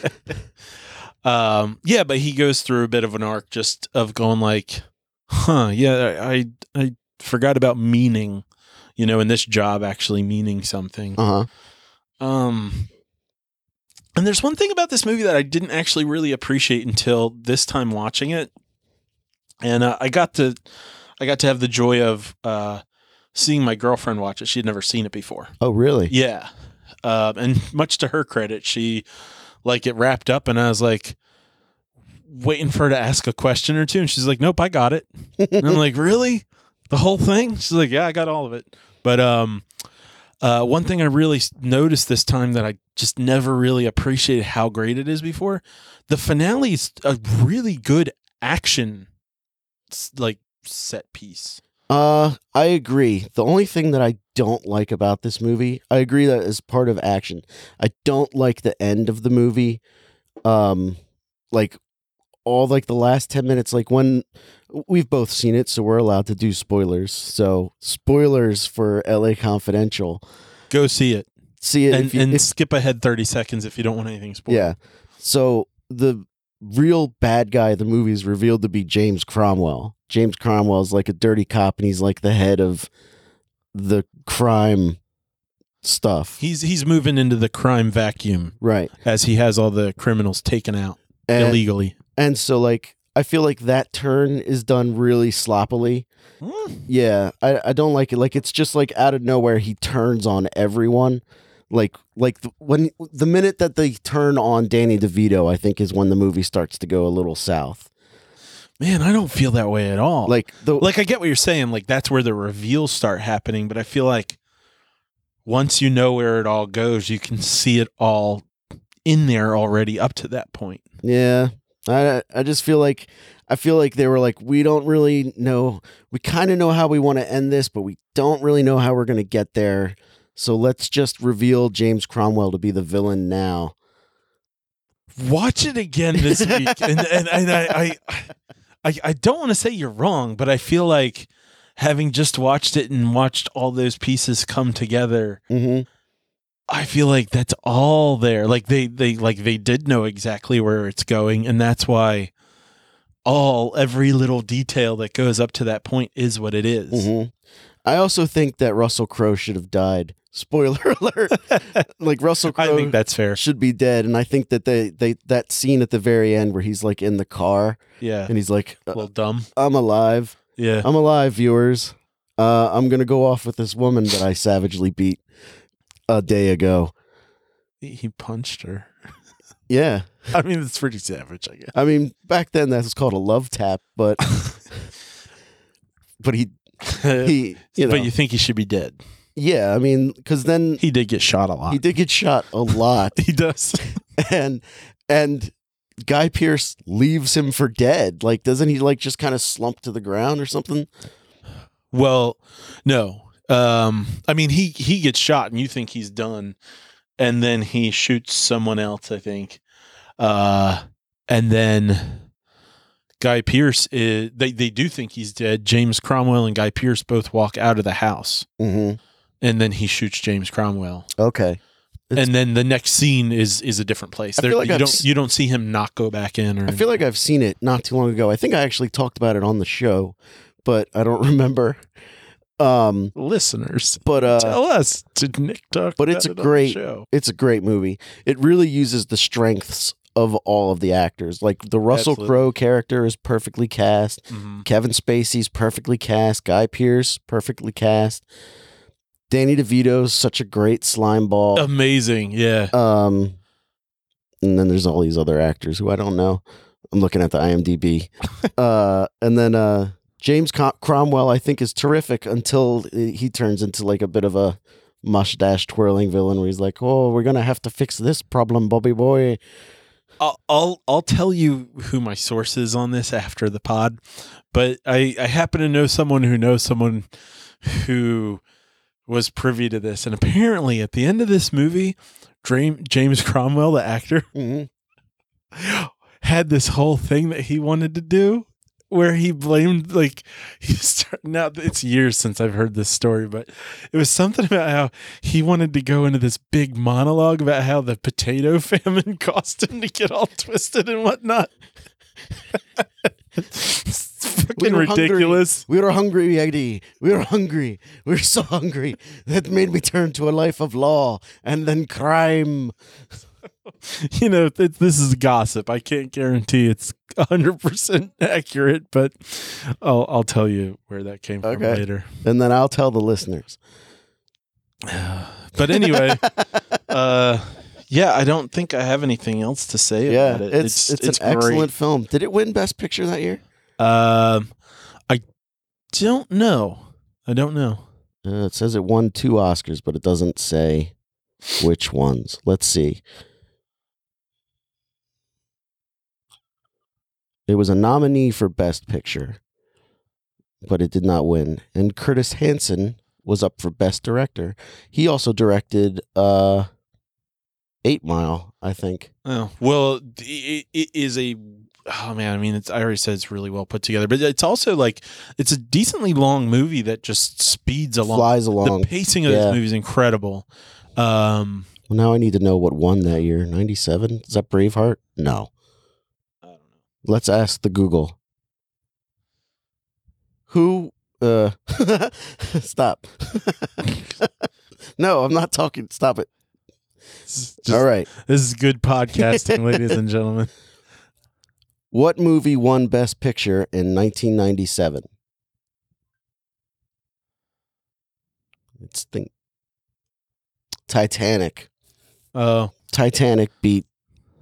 Um, yeah, but he goes through a bit of an arc just of going like, "Huh, yeah, I I, I forgot about meaning." You know, in this job actually meaning something. Uh huh. Um, and there's one thing about this movie that I didn't actually really appreciate until this time watching it, and uh, I got to, I got to have the joy of uh, seeing my girlfriend watch it. She had never seen it before. Oh, really? Yeah, um, and much to her credit, she like it wrapped up, and I was like waiting for her to ask a question or two, and she's like, "Nope, I got it." And I'm like, really? The whole thing? She's like, yeah, I got all of it. But um, uh, one thing I really noticed this time that I just never really appreciated how great it is before, the finale is a really good action, like set piece. Uh, I agree. The only thing that I don't like about this movie, I agree that is part of action. I don't like the end of the movie. Um, like all like the last 10 minutes like when we've both seen it so we're allowed to do spoilers. So, spoilers for LA Confidential. Go see it See it and, if you, and skip ahead thirty seconds if you don't want anything spoiled. yeah. So, the real bad guy of the movie is revealed to be James Cromwell. James Cromwell is like a dirty cop and he's like the head of the crime stuff. he's he's moving into the crime vacuum right. as he has all the criminals taken out And, illegally. and so like I feel like that turn is done really sloppily. Hmm. Yeah, I, I don't like it. Like it's just like out of nowhere he turns on everyone. Like like the, when the minute that they turn on Danny DeVito, I think is when the movie starts to go a little south. Man, I don't feel that way at all. Like the like I get what you're saying. Like that's where the reveals start happening. But I feel like once you know where it all goes, you can see it all in there already up to that point. Yeah. I I just feel like I feel like they were like we don't really know we kind of know how we want to end this but we don't really know how we're going to get there. So let's just reveal James Cromwell to be the villain now. Watch it again this week, and and, and I, I I I don't want to say you're wrong, but I feel like having just watched it and watched all those pieces come together, Mhm. I feel like that's all there. Like they they like they did know exactly where it's going, and that's why all every little detail that goes up to that point is what it is. Mhm. I also think that Russell Crowe should have died. Spoiler alert. like Russell crowe I think that's fair. should be dead and I think that they they that scene at the very end where he's like in the car Yeah, and he's like a "Uh, little dumb. I'm alive. Yeah, I'm alive, viewers. Uh, I'm gonna go off with this woman that I savagely beat a day ago. he he punched her. Yeah, I mean, it's pretty savage, I guess. I mean, back then that was called a love tap, but but he he you know but you think he should be dead? Yeah. I mean, because then He did get shot a lot. he did get shot a lot, He does. and and Guy Pearce leaves him for dead. Like, doesn't he like just kind of slump to the ground or something? well, no. Um, I mean, he he gets shot, and you think he's done, and then he shoots someone else. I think, uh, and then Guy Pearce is. They they do think he's dead. James Cromwell and Guy Pearce both walk out of the house, Mm-hmm. And then he shoots James Cromwell. Okay. It's- and then the next scene is is a different place. I There, feel like you I've don't s- you don't see him not go back in. Or I feel like I've seen it not too long ago. I think I actually talked about it on the show, but I don't remember. Um, listeners but uh, tell us. Did Nick talk? but it's about a it on the great- show? it's a great movie. It really uses the strengths of all of the actors. Like the Russell Absolutely. Crowe character is perfectly cast. Mhm. Kevin Spacey's perfectly cast. Guy Pearce perfectly cast. Danny DeVito's such a great slime ball. Amazing, yeah. Um, and then there's all these other actors who I don't know. I'm looking at the IMDb. uh, and then uh, James Cromwell, I think, is terrific until he turns into like a bit of a mustache twirling villain where he's like, "Oh, we're gonna have to fix this problem, Bobby boy." I'll, I'll I'll tell you who my source is on this after the pod, but I I happen to know someone who knows someone who was privy to this, and apparently at the end of this movie, Dream, James Cromwell, the actor, Mhm. had this whole thing that he wanted to do where he blamed like he started now it's years since I've heard this story but it was something about how he wanted to go into this big monologue about how the potato famine caused him to get all twisted and whatnot it's fucking We were hungry. ridiculous We were hungry, Eddie. We were hungry. We were so hungry that made me turn to a life of law and then crime. you know th- this is gossip I can't guarantee it's 100% accurate but I'll I'll tell you where that came from Okay. later And then I'll tell the listeners. but anyway, uh, yeah, I don't think I have anything else to say Yeah, about it. it's it's, an excellent film. Did it win Best Picture that year? great. Um, I don't know. I don't know. Uh, it says it won two Oscars, but it doesn't say which ones. Let's see. It was a nominee for Best Picture, but it did not win. And Curtis Hanson was up for Best Director. He also directed uh, Eight Mile, I think. Oh well, it, it is a. Oh man, I mean, it's. I already said it's really well put together, but it's also like it's a decently long movie that just speeds along. Flies along. The pacing of Yeah. this movie is incredible. Um, Well, now I need to know what won that year. 97? Is that Braveheart? No. I don't know. Let's ask the Google. Who uh stop. no, I'm not talking. Stop it. Just- All right. This is good podcasting, ladies and gentlemen. What movie won Best Picture in 1997? Let's think. Titanic. Oh, Titanic beat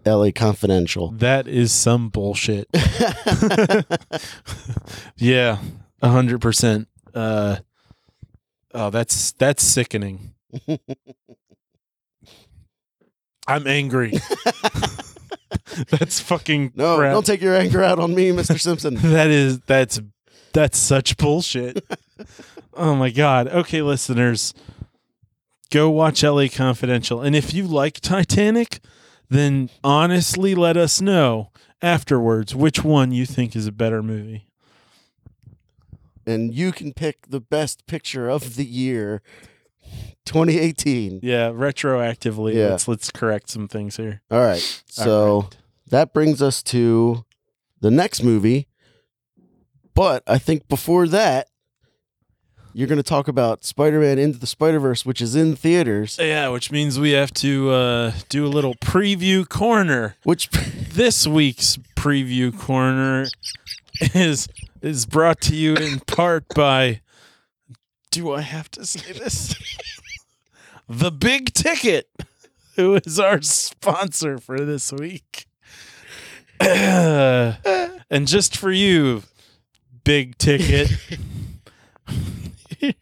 LA Confidential. that is some bullshit. yeah, a hundred percent. Uh, oh, that's that's sickening. I'm angry. that's fucking no, crap. don't take your anger out on me, Mr. Simpson. that is that's that's such bullshit. oh my god. Okay, listeners, go watch LA Confidential, and if you like Titanic, then honestly let us know afterwards which one you think is a better movie. and you can pick the best picture of the year 2018 Yeah, retroactively. Yeah. Let's let's correct some things here. all right so All right. that brings us to the next movie but i think before that you're going to talk about spider-man into the spider-verse which is in theaters yeah, which means we have to uh, do a little preview corner. which This week's preview corner is is brought to you in part by do I have to say this? the Big Ticket, who is our sponsor for this week. and just for you, Big Ticket.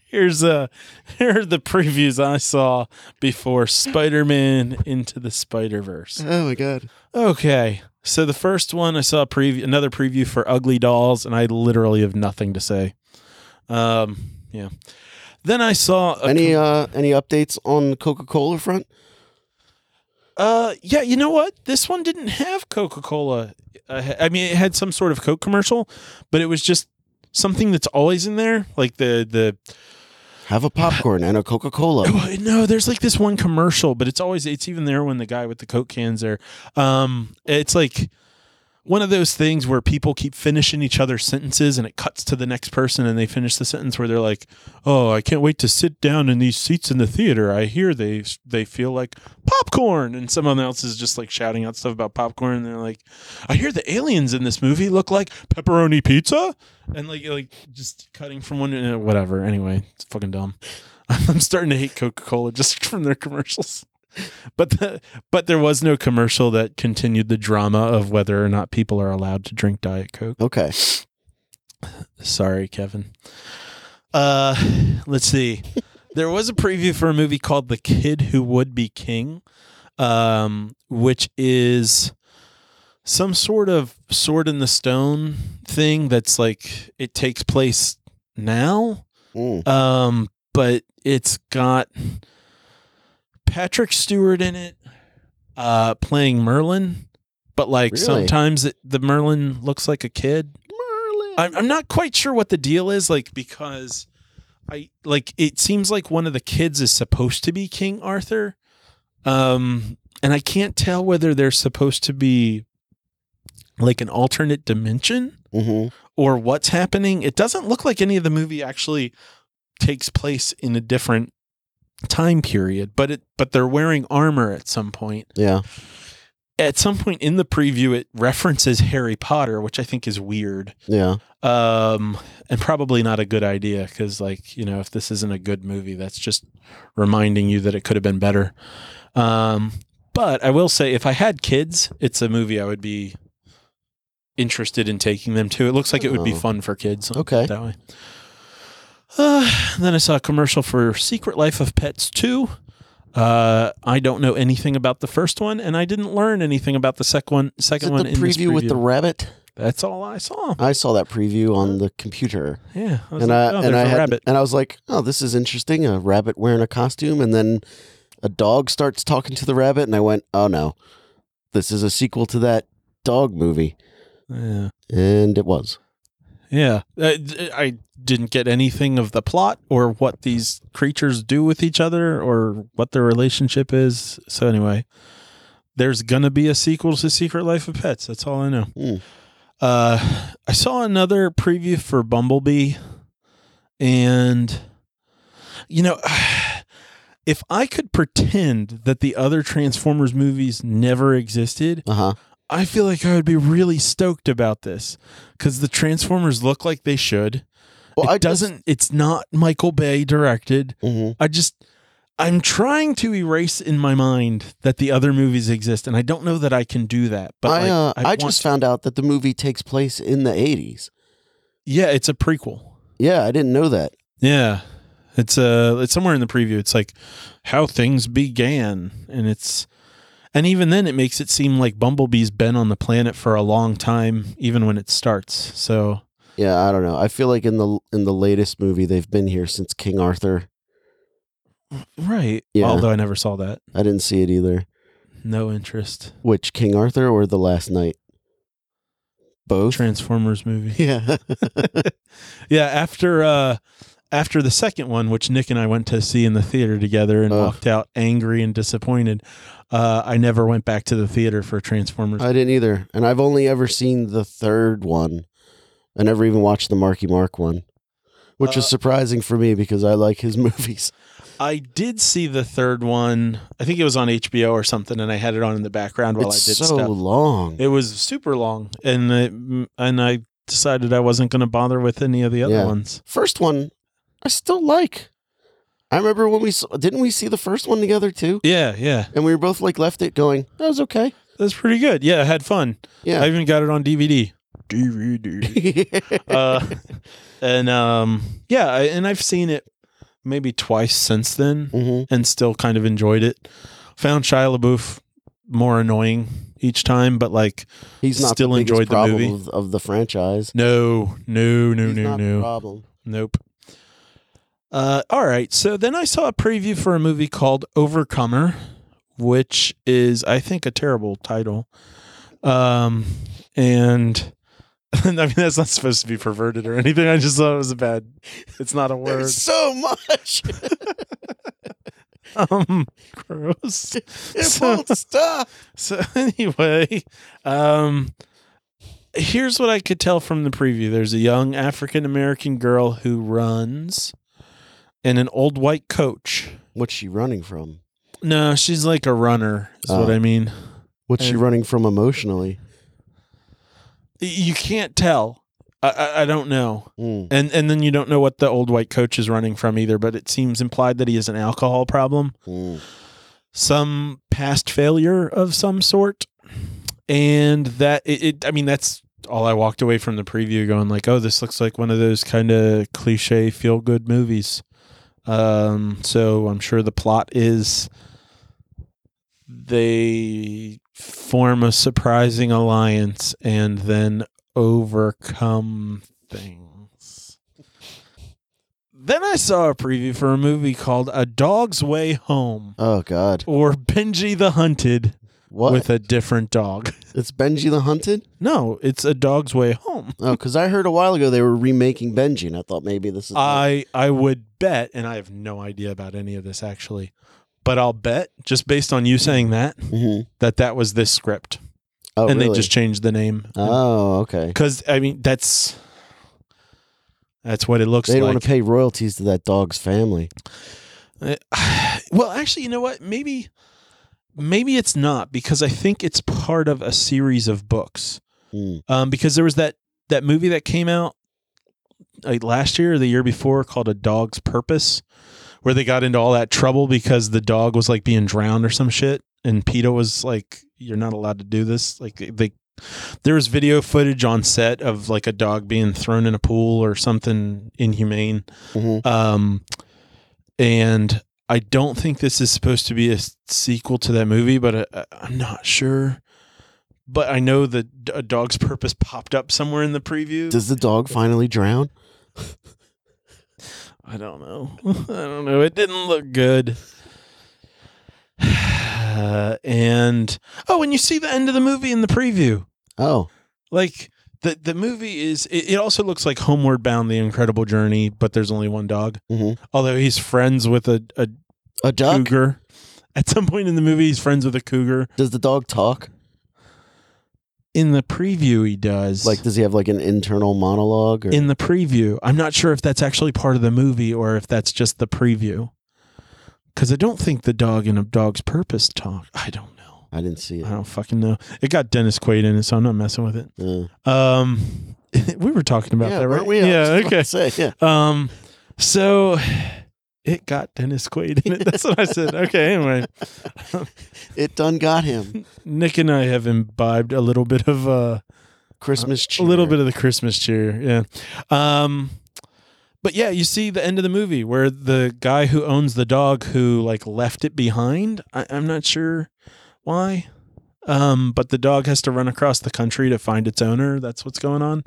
Here's uh here are the previews I saw before Spider-Man into the Spider-Verse. oh my god Okay. So the first one I saw a preview another preview for Ugly Dolls and I literally have nothing to say. Um yeah. Then I saw any uh any updates on the coca-cola front Uh, yeah, you know what? This one didn't have Coca Cola. Uh, I mean, it had some sort of Coke commercial, but it was just something that's always in there, like the the. have a popcorn and a coca-cola Oh, no, there's like this one commercial, but it's always it's even there when the guy with the Coke cans there. Um, it's like one of those things where people keep finishing each other's sentences, and it cuts to the next person, and they finish the sentence where they're like, "Oh, I can't wait to sit down in these seats in the theater. I hear they they feel like popcorn," and someone else is just like shouting out stuff about popcorn, and they're like, "I hear the aliens in this movie look like pepperoni pizza," and like like just cutting from one uh, whatever. Anyway, it's fucking dumb. I'm starting to hate Coca Cola just from their commercials. But the, but there was no commercial that continued the drama of whether or not people are allowed to drink Diet Coke. okay Sorry, Kevin. Uh, let's see. there was a preview for a movie called The Kid Who Would Be King, um, which is some sort of sword in the stone thing that's like it takes place now. Mm. Um, but it's got Patrick Stewart in it, uh, playing Merlin. But like Really? sometimes it, the Merlin looks like a kid. Merlin. I'm, I'm not quite sure what the deal is, like because I like it seems like one of the kids is supposed to be King Arthur, um, and I can't tell whether they're supposed to be like an alternate dimension hmm or what's happening. It doesn't look like any of the movie actually takes place in a different time period, but it but they're wearing armor at some point. Yeah. At some point in the preview, it references Harry Potter, which I think is weird. Yeah. Um, and probably not a good idea because, like, you know, if this isn't a good movie, that's just reminding you that it could have been better. Um, but I will say, if I had kids, it's a movie I would be interested in taking them to. It looks like it would be Oh. fun for kids. Okay. That way. Uh, then I saw a commercial for Secret Life of Pets 2. Uh, I don't know anything about the first one, and I didn't learn anything about the second one. Is Second it one the in this preview with the rabbit? That's all I saw. I saw that preview on the computer, Yeah, I was and like, I oh, and there's I a had rabbit. and I was like, oh, this is interesting. A rabbit wearing a costume, and then a dog starts talking to the rabbit, and I went, oh no, this is a sequel to that dog movie, Yeah, and it was. Yeah. I, d- I didn't get anything of the plot or what these creatures do with each other or what their relationship is. So anyway, there's gonna be a sequel to Secret Life of Pets. That's all I know. Hmm. Uh, I saw another preview for Bumblebee, and you know, if I could pretend that the other Transformers movies never existed, Uh huh. I feel like I would be really stoked about this because the Transformers look like they should. Well, it I doesn't. it's not Michael Bay directed. Mhm. I just. I'm trying to erase in my mind that the other movies exist, and I don't know that I can do that. But I like, uh, I, want just to. found out that the movie takes place in the eighties. yeah, it's a prequel. Yeah, I didn't know that. Yeah, it's uh, it's somewhere in the preview. It's like how things began, and it's and even then, it makes it seem like Bumblebee's been on the planet for a long time, even when it starts. So Yeah, I don't know. I feel like in the in the latest movie they've been here since King Arthur. right, Yeah. although I never saw that. I didn't see it either. No interest. Which King Arthur or the Last Knight? Both. Transformers movie. yeah. Yeah, after uh after the second one, which Nick and I went to see in the theater together and Ugh. walked out angry and disappointed, uh, I never went back to the theater for Transformers. I didn't either, and I've only ever seen the third one. I never even watched the Marky Mark one, which Uh, is surprising for me because I like his movies. I did see the third one. I think it was on HBO or something, and I had it on in the background while it's I did so stuff. So long. It was super long, and it, and I decided I wasn't going to bother with any of the other Yeah. ones. First one, I still like. I remember when we saw, didn't we see the first one together too, Yeah, yeah, and we were both like left it going. That was okay. that's pretty good. Yeah, I had fun. Yeah. I even got it on DVD. DVD. uh, and um, yeah, I, and I've seen it maybe twice since then, hmm and still kind of enjoyed it. Found Shia LaBeouf more annoying each time, but like, He's not Still the enjoyed the problem movie. Of, of the franchise. no, no, no, He's no, not the no, problem. nope. Uh, all right, so then I saw a preview for a movie called Overcomer, which is, I think, a terrible title. Um, and I mean that's not supposed to be perverted or anything. I just thought it was a bad. It's not a word. There's so much. um gross it So- won't stop. so anyway um here's what i could tell from the preview there's a young african american girl who runs and an old white coach What's she running from? no she's like a runner is what Oh. i mean What's she And- running from emotionally? You can't tell I, I, I don't know Mm. and and then you don't know what the old white coach is running from either but it seems implied that he has an alcohol problem Mm. some past failure of some sort and that it, it i mean that's all i walked away from the preview going like oh this looks like one of those kind of cliche feel good movies Um, so I'm sure the plot is they form a surprising alliance and then overcome things. Then I saw a preview for a movie called A Dog's Way Home Oh God. or Benji the Hunted What? with a different dog. it's Benji the Hunted? No, it's A Dog's Way Home. Oh, because I heard a while ago they were remaking Benji, and I thought maybe this is. I I would bet, and I have no idea about any of this actually, but I'll bet just based on you saying that Mhm. that that was this script, Oh, and really? they just changed the name. Oh, okay. because I mean that's that's what it looks like. They don't want to pay royalties to that dog's family. Uh, well, actually, you know what? Maybe maybe it's not because I think it's part of a series of books. Hmm. Um, because there was that that movie that came out like last year or the year before called A Dog's Purpose, where they got into all that trouble because the dog was like being drowned or some shit, and PETA was like, "You're not allowed to do this." Like they. There was video footage on set of like a dog being thrown in a pool or something inhumane. Mhm. Um, and I don't think this is supposed to be a sequel to that movie, but I, I'm not sure. But I know that a dog's purpose popped up somewhere in the preview. Does the dog finally drown? I don't know. I don't know. It didn't look good. and oh, and you see the end of the movie in the preview. Oh, Like the the movie is. It, it also looks like Homeward Bound: The Incredible Journey, but there's only one dog. Mhm. Although he's friends with a, a a duck. cougar. At some point in the movie, he's friends with a cougar. Does the dog talk? In the preview, he does. Like, does he have like an internal monologue? Or? in the preview, I'm not sure if that's actually part of the movie or if that's just the preview. Because I don't think the dog in a dog's purpose talk. I don't know. I didn't see it. I don't fucking know. It got Dennis Quaid in it, so I'm not messing with it. Uh, Um, we were talking about yeah, that, right? we? Yeah. Okay. Say, yeah. Um, so it got Dennis Quaid in it. That's what I said. Okay. Anyway, It done got him. Nick and I have imbibed a little bit of uh Christmas cheer. a little bit of the Christmas cheer. Yeah. Um, but yeah, you see the end of the movie where the guy who owns the dog who like left it behind. I, I'm not sure why. Um, but the dog has to run across the country to find its owner. That's what's going on.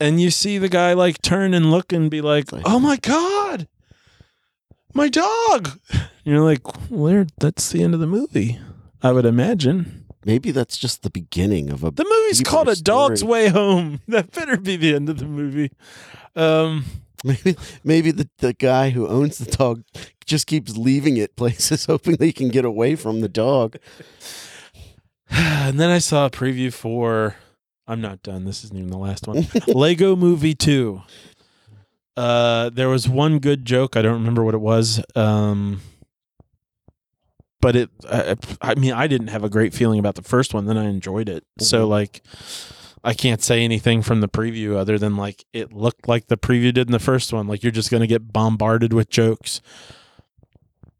And you see the guy like turn and look and be like, "Oh my god, my dog!" you're like, "Well, that's the end of the movie." I would imagine. Maybe that's just the beginning of a. The movie's called A Dog's. Way Home. That better be the end of the movie. Um, Maybe maybe the, the guy who owns the dog just keeps leaving it places, hoping they can get away from the dog. and then I saw a preview for. I'm not done. This isn't even the last one. Lego Movie Two. Uh, there was one good joke. I don't remember what it was. Um, but it. I, I mean, I didn't have a great feeling about the first one. Then I enjoyed it. So Mhm. like, I can't say anything from the preview other than like it looked like the preview did in the first one. Like you're just gonna get bombarded with jokes.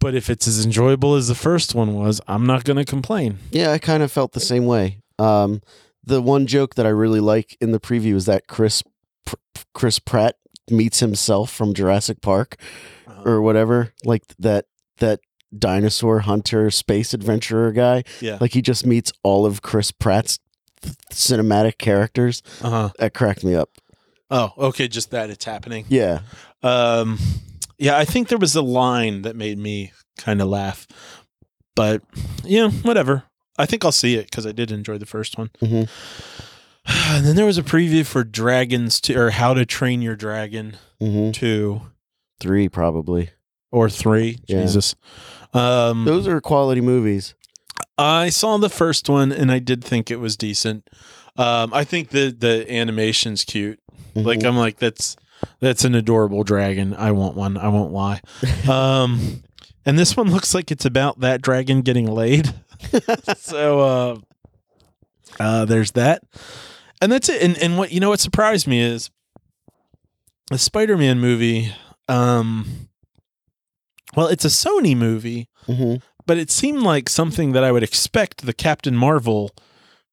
But if it's as enjoyable as the first one was, I'm not gonna complain. Yeah, I kind of felt the same way. Um, the one joke that I really like in the preview is that Chris Pr- Chris Pratt meets himself from Jurassic Park or whatever, like that that dinosaur hunter space adventurer guy. Yeah. Like he just meets all of Chris Pratt's th- cinematic characters. Uh huh. That cracked me up. Oh, okay. Just that it's happening. Yeah. Um, yeah, I think there was a line that made me kind of laugh, but yeah, whatever. I think I'll see it because I did enjoy the first one. Mhm. And then there was a preview for Dragons to or How to Train Your Dragon hmm two Three probably. or three. Yeah. Jesus. Um, Those are quality movies. I saw the first one and I did think it was decent. Um, I think the the animation's cute. Like Mhm. I'm like that's that's an adorable dragon. I want one. I won't lie. Um, and this one looks like it's about that dragon getting laid. so uh, uh, there's that, and that's it. And and what you know what surprised me is the Spider-Man movie. Um, well, it's a Sony movie, Mhm. but it seemed like something that I would expect the Captain Marvel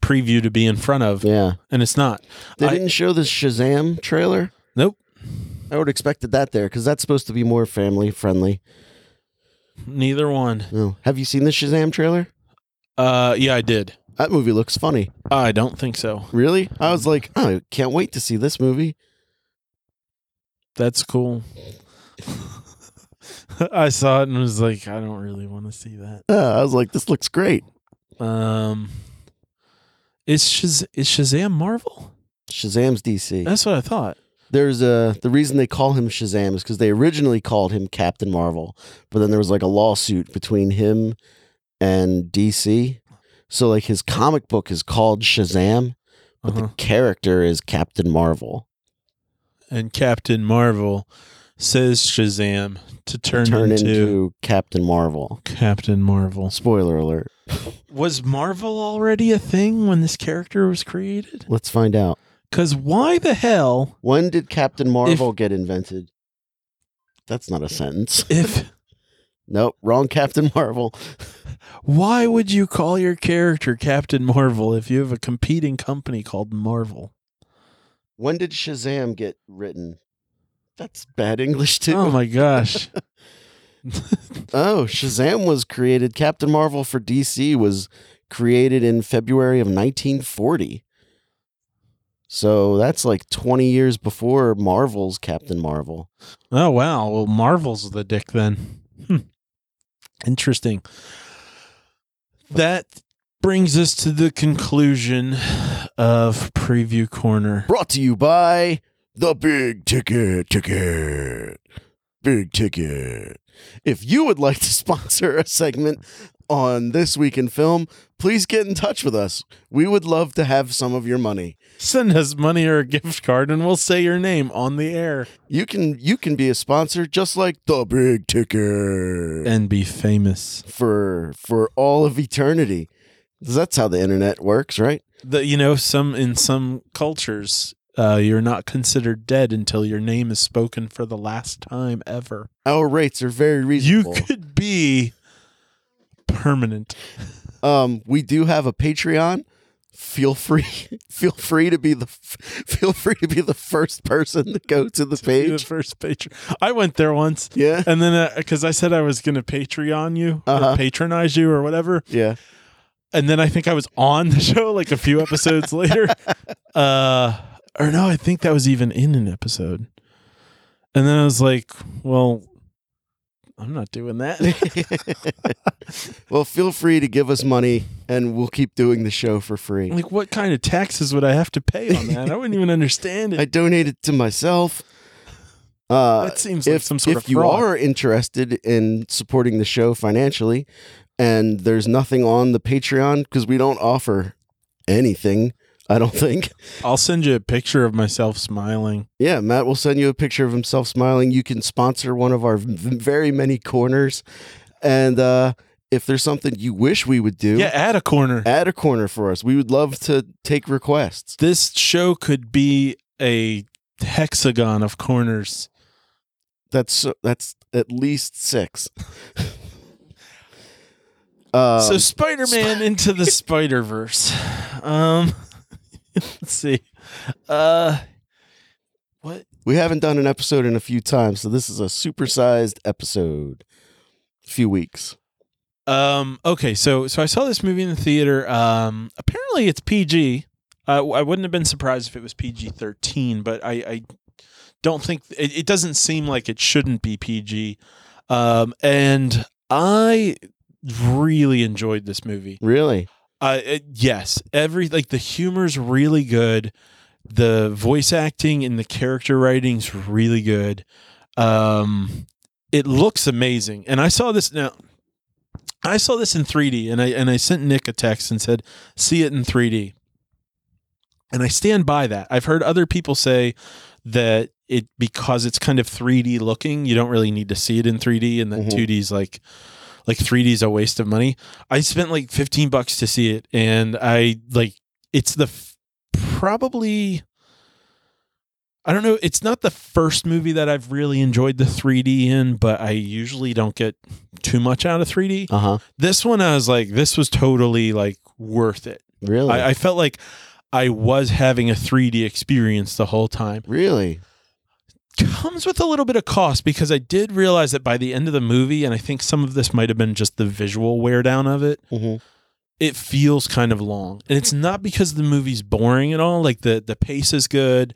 preview to be in front of, Yeah. and it's not. They I- didn't show the Shazam trailer. Nope. I would have expected that there because that's supposed to be more family friendly. Neither one. Oh. Have you seen the Shazam trailer? Uh, yeah, I did. That movie looks funny. I don't think so. Really? I was like, oh, I can't wait to see this movie. That's cool. I saw it and was like, I don't really want to see that. Uh, I was like, this looks great. Um, is Shaz- is Shazam Marvel? Shazam's DC. That's what I thought. There's a the reason they call him Shazam is because they originally called him Captain Marvel, but then there was like a lawsuit between him and DC. So like his comic book is called Shazam, but Uh-huh. the character is Captain Marvel. And Captain Marvel says Shazam to turn, Turn into, into Captain Marvel. Captain Marvel. Spoiler alert. Was Marvel already a thing when this character was created? Let's find out. Because why the hell, When did Captain Marvel get invented? That's not a sentence. if Nope, wrong Captain Marvel. why would you call your character Captain Marvel if you have a competing company called Marvel? When did Shazam get written? That's bad English too. Oh my gosh. Oh, Shazam was created. Captain Marvel for DC was created in February of 1940. So that's like 20 years before Marvel's Captain Marvel. Oh wow. Well, Marvel's the dick then. Hmm. Interesting. That brings us to the conclusion of Preview Corner. Brought to you by the Big Ticket Ticket. Big Ticket. If you would like to sponsor a segment on This Week in Film, please get in touch with us. We would love to have some of your money. Send us money or a gift card and we'll say your name on the air You can you can be a sponsor just like the Big ticker and be famous. for for all of eternity. That's how the internet works, right? The, you know, some in some cultures, uh, you're not considered dead until your name is spoken for the last time ever. Our rates are very reasonable. You could be permanent. um, we do have a Patreon. Feel free, feel free to be the feel free to be the first person to go to the Be the page. first patron. I went there once. Yeah, And then, because I said I was going to Patreon you, Uh-huh. or patronize you, or whatever. yeah. And then I think I was on the show like a few episodes later. Uh, or no, I think that was even in an episode. And then I was like, well, I'm not doing that. well, feel free to give us money, and we'll keep doing the show for free. like, what kind of taxes would I have to pay on that? I wouldn't even understand it. I donate it to myself. Uh, that seems like if some sort if of you are interested in supporting the show financially and there's nothing on the patreon because we don't offer anything i don't think I'll send you a picture of myself smiling. yeah matt will send you a picture of himself smiling you can sponsor one of our very many corners and uh if there's something you wish we would do Yeah, add a corner. add a corner for us we would love to take requests This show could be a hexagon of corners. that's that's at least six um, so Spider-Man into the Spider-Verse. Um let's see. Uh what? We haven't done an episode in a few times, so this is a supersized episode. A few weeks. Um okay, so so I saw this movie in the theater. Um apparently it's PG. Uh, I wouldn't have been surprised if it was PG-13, but I, I don't think it, it doesn't seem like it shouldn't be PG. Um and I really enjoyed this movie. Really? Uh, it- yes, every like the humor's really good. The voice acting and the character writing's really good. Um, it looks amazing, and I saw this now. I saw this in 3D, and I and I sent Nick a text and said, "See it in 3D." And I stand by that. I've heard other people say that it because it's kind of 3D looking, you don't really need to see it in 3D, and that Mhm. 2D is like like 3D is a waste of money. I spent like 15 bucks to see it and I like it's the f- probably I don't know, it's not the first movie that I've really enjoyed the 3D in, but I usually don't get too much out of 3D. Uh huh. This one I was like this was totally like worth it. Really? I, I felt like I was having a 3D experience the whole time. really? Comes with a little bit of cost because I did realize that by the end of the movie, and I think some of this might have been just the visual wear down of it, Mhm. it feels kind of long. And it's not because the movie's boring at all. Like the the pace is good.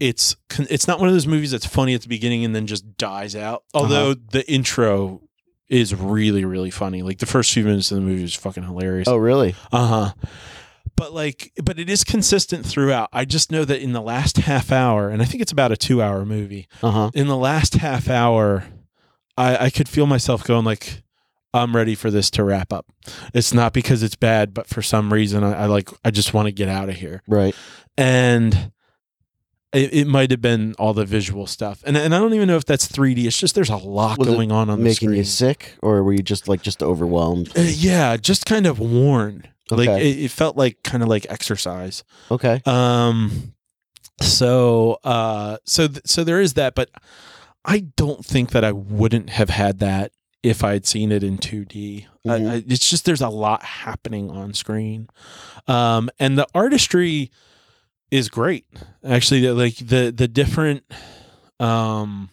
It's it's not one of those movies that's funny at the beginning and then just dies out. Although the intro is really really funny. Like the first few minutes of the movie is fucking hilarious. Oh, really? Uh huh. But like, but it is consistent throughout. I just know that in the last half hour, and I think it's about a two-hour movie. Uh huh. In the last half hour, I, I could feel myself going like, I'm ready for this to wrap up. It's not because it's bad, but for some reason, I, I like, I just want to get out of here. Right. And it, it might have been all the visual stuff, and and I don't even know if that's 3D. It's just there's a lot Was going on on the Making screen. you sick, or were you just like just overwhelmed? Uh, yeah, just kind of worn. Like Okay. it, it felt like kind of like exercise. Okay. Um so uh so th- so there is that but I don't think that I wouldn't have had that if I'd seen it in 2D. I- Mhm. I, it's just there's a lot happening on screen. Um and the artistry is great. Actually like the the different um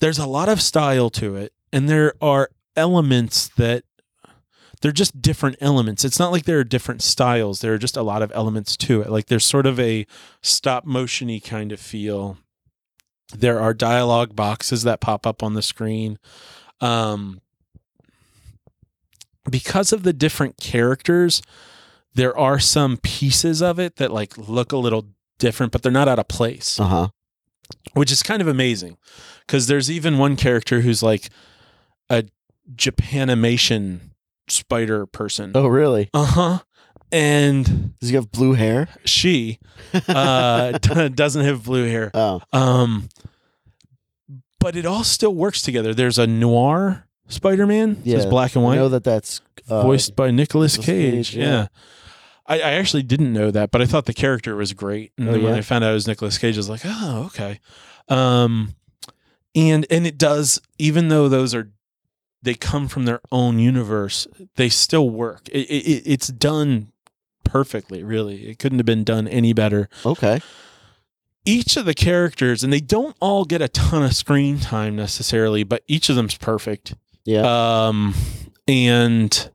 there's a lot of style to it and there are elements that they're just different elements. It's not like there are different styles. There are just a lot of elements to it. Like there's sort of a stop motiony kind of feel. There are dialogue boxes that pop up on the screen. Um, because of the different characters, there are some pieces of it that like look a little different, but they're not out of place Uh huh. which is kind of amazing because there's even one character who's like a Japanimation spider person. Oh, really? Uh huh. And Does he have blue hair? she uh, d- doesn't have blue hair. Oh. Um, but it all still works together. There's a noir Spider-Man. Yeah, Yeah, black and white. I know that that's uh, voiced by Nicolas Nicolas Cage. Cage, yeah. yeah. I, I actually didn't know that, but I thought the character was great. And Oh, then when? I found out it was Nicolas Cage, I was like, oh, okay. Um, and and it does, even though those are they come from their own universe, they still work. It, it, it's done perfectly. Really, it couldn't have been done any better. Okay. Each of the characters, and they don't all get a ton of screen time necessarily, but each of them's perfect. Yeah. Um, and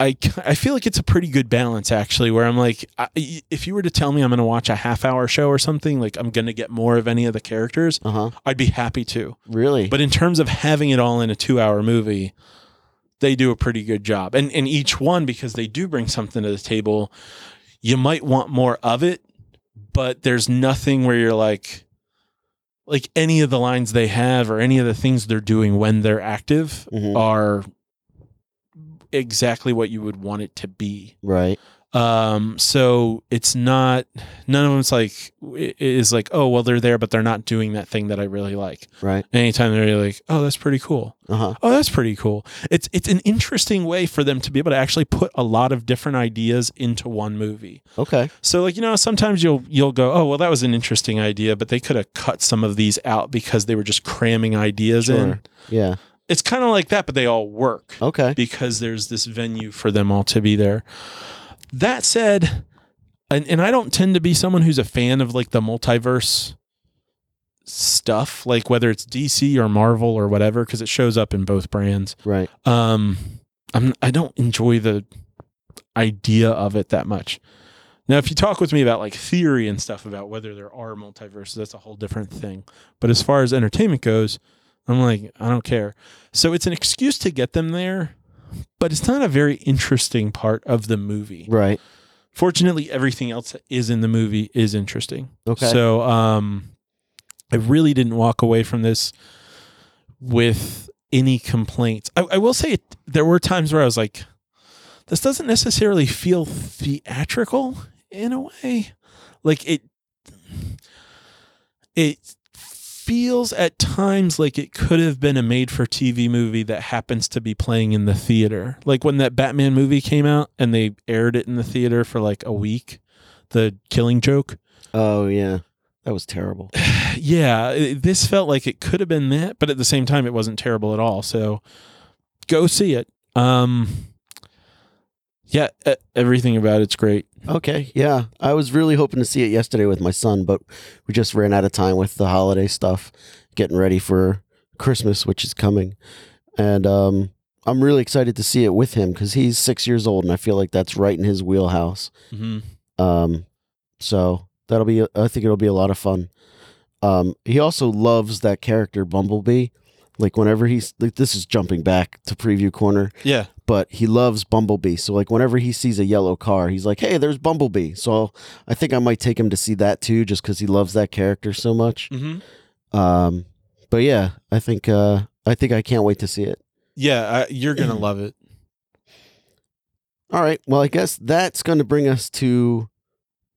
I, I feel like it's a pretty good balance actually, where I'm like, I, if you were to tell me I'm going to watch a half hour show or something, like I'm going to get more of any of the characters, Uh huh. I'd be happy to. Really? But in terms of having it all in a two hour movie, they do a pretty good job. And and each one, because they do bring something to the table, you might want more of it, but there's nothing where you're like like any of the lines they have or any of the things they're doing when they're active Mhm. are exactly what you would want it to be. right. Um, so it's not none of them's like it is like, oh well they're there, but they're not doing that thing that I really like. Right. Anytime they're like, oh that's pretty cool. Uh huh. Oh, that's pretty cool. It's it's an interesting way for them to be able to actually put a lot of different ideas into one movie. Okay. So like, you know, sometimes you'll you'll go, "Oh, well that was an interesting idea, but they could have cut some of these out because they were just cramming ideas in." Yeah. It's kind of like that, but they all work Okay. because there's this venue for them all to be there. That said, and, and I don't tend to be someone who's a fan of like the multiverse stuff, like whether it's DC or Marvel or whatever, because it shows up in both brands. Right. Um, I'm I don't enjoy the idea of it that much. Now, if you talk with me about like theory and stuff about whether there are multiverses, that's a whole different thing. But as far as entertainment goes, I'm like, I don't care. So it's an excuse to get them there, but it's not a very interesting part of the movie. Right. Fortunately, everything else that is in the movie is interesting. Okay. So um I really didn't walk away from this with any complaints. I, I will say it, there were times where I was like, this doesn't necessarily feel theatrical in a way. Like it it feels at times like it could have been a made for TV movie that happens to be playing in the theater. Like when that Batman movie came out and they aired it in the theater for like a week, the killing joke. oh yeah. That was terrible. yeah, it- this felt like it could have been that, but at the same time, it wasn't terrible at all. So go see it. Um, yeah, everything about it's great. Okay, yeah. I was really hoping to see it yesterday with my son, but we just ran out of time with the holiday stuff, getting ready for Christmas, which is coming. And um, I'm really excited to see it with him because he's six years old, and I feel like that's right in his wheelhouse. Mm-hmm. Um, so that'll be, I think it'll be a lot of fun. Um, he also loves that character Bumblebee. Like whenever he's like, this is jumping back to preview corner, Yeah. But he loves Bumblebee. So like whenever he sees a yellow car, he's like, "Hey, there's Bumblebee." So I think I might take him to see that too, just because he loves that character so much. Mm-hmm. Um, but yeah, I think uh, I think I can't wait to see it. Yeah, I, you're gonna love it. All right, well, I guess that's going to bring us to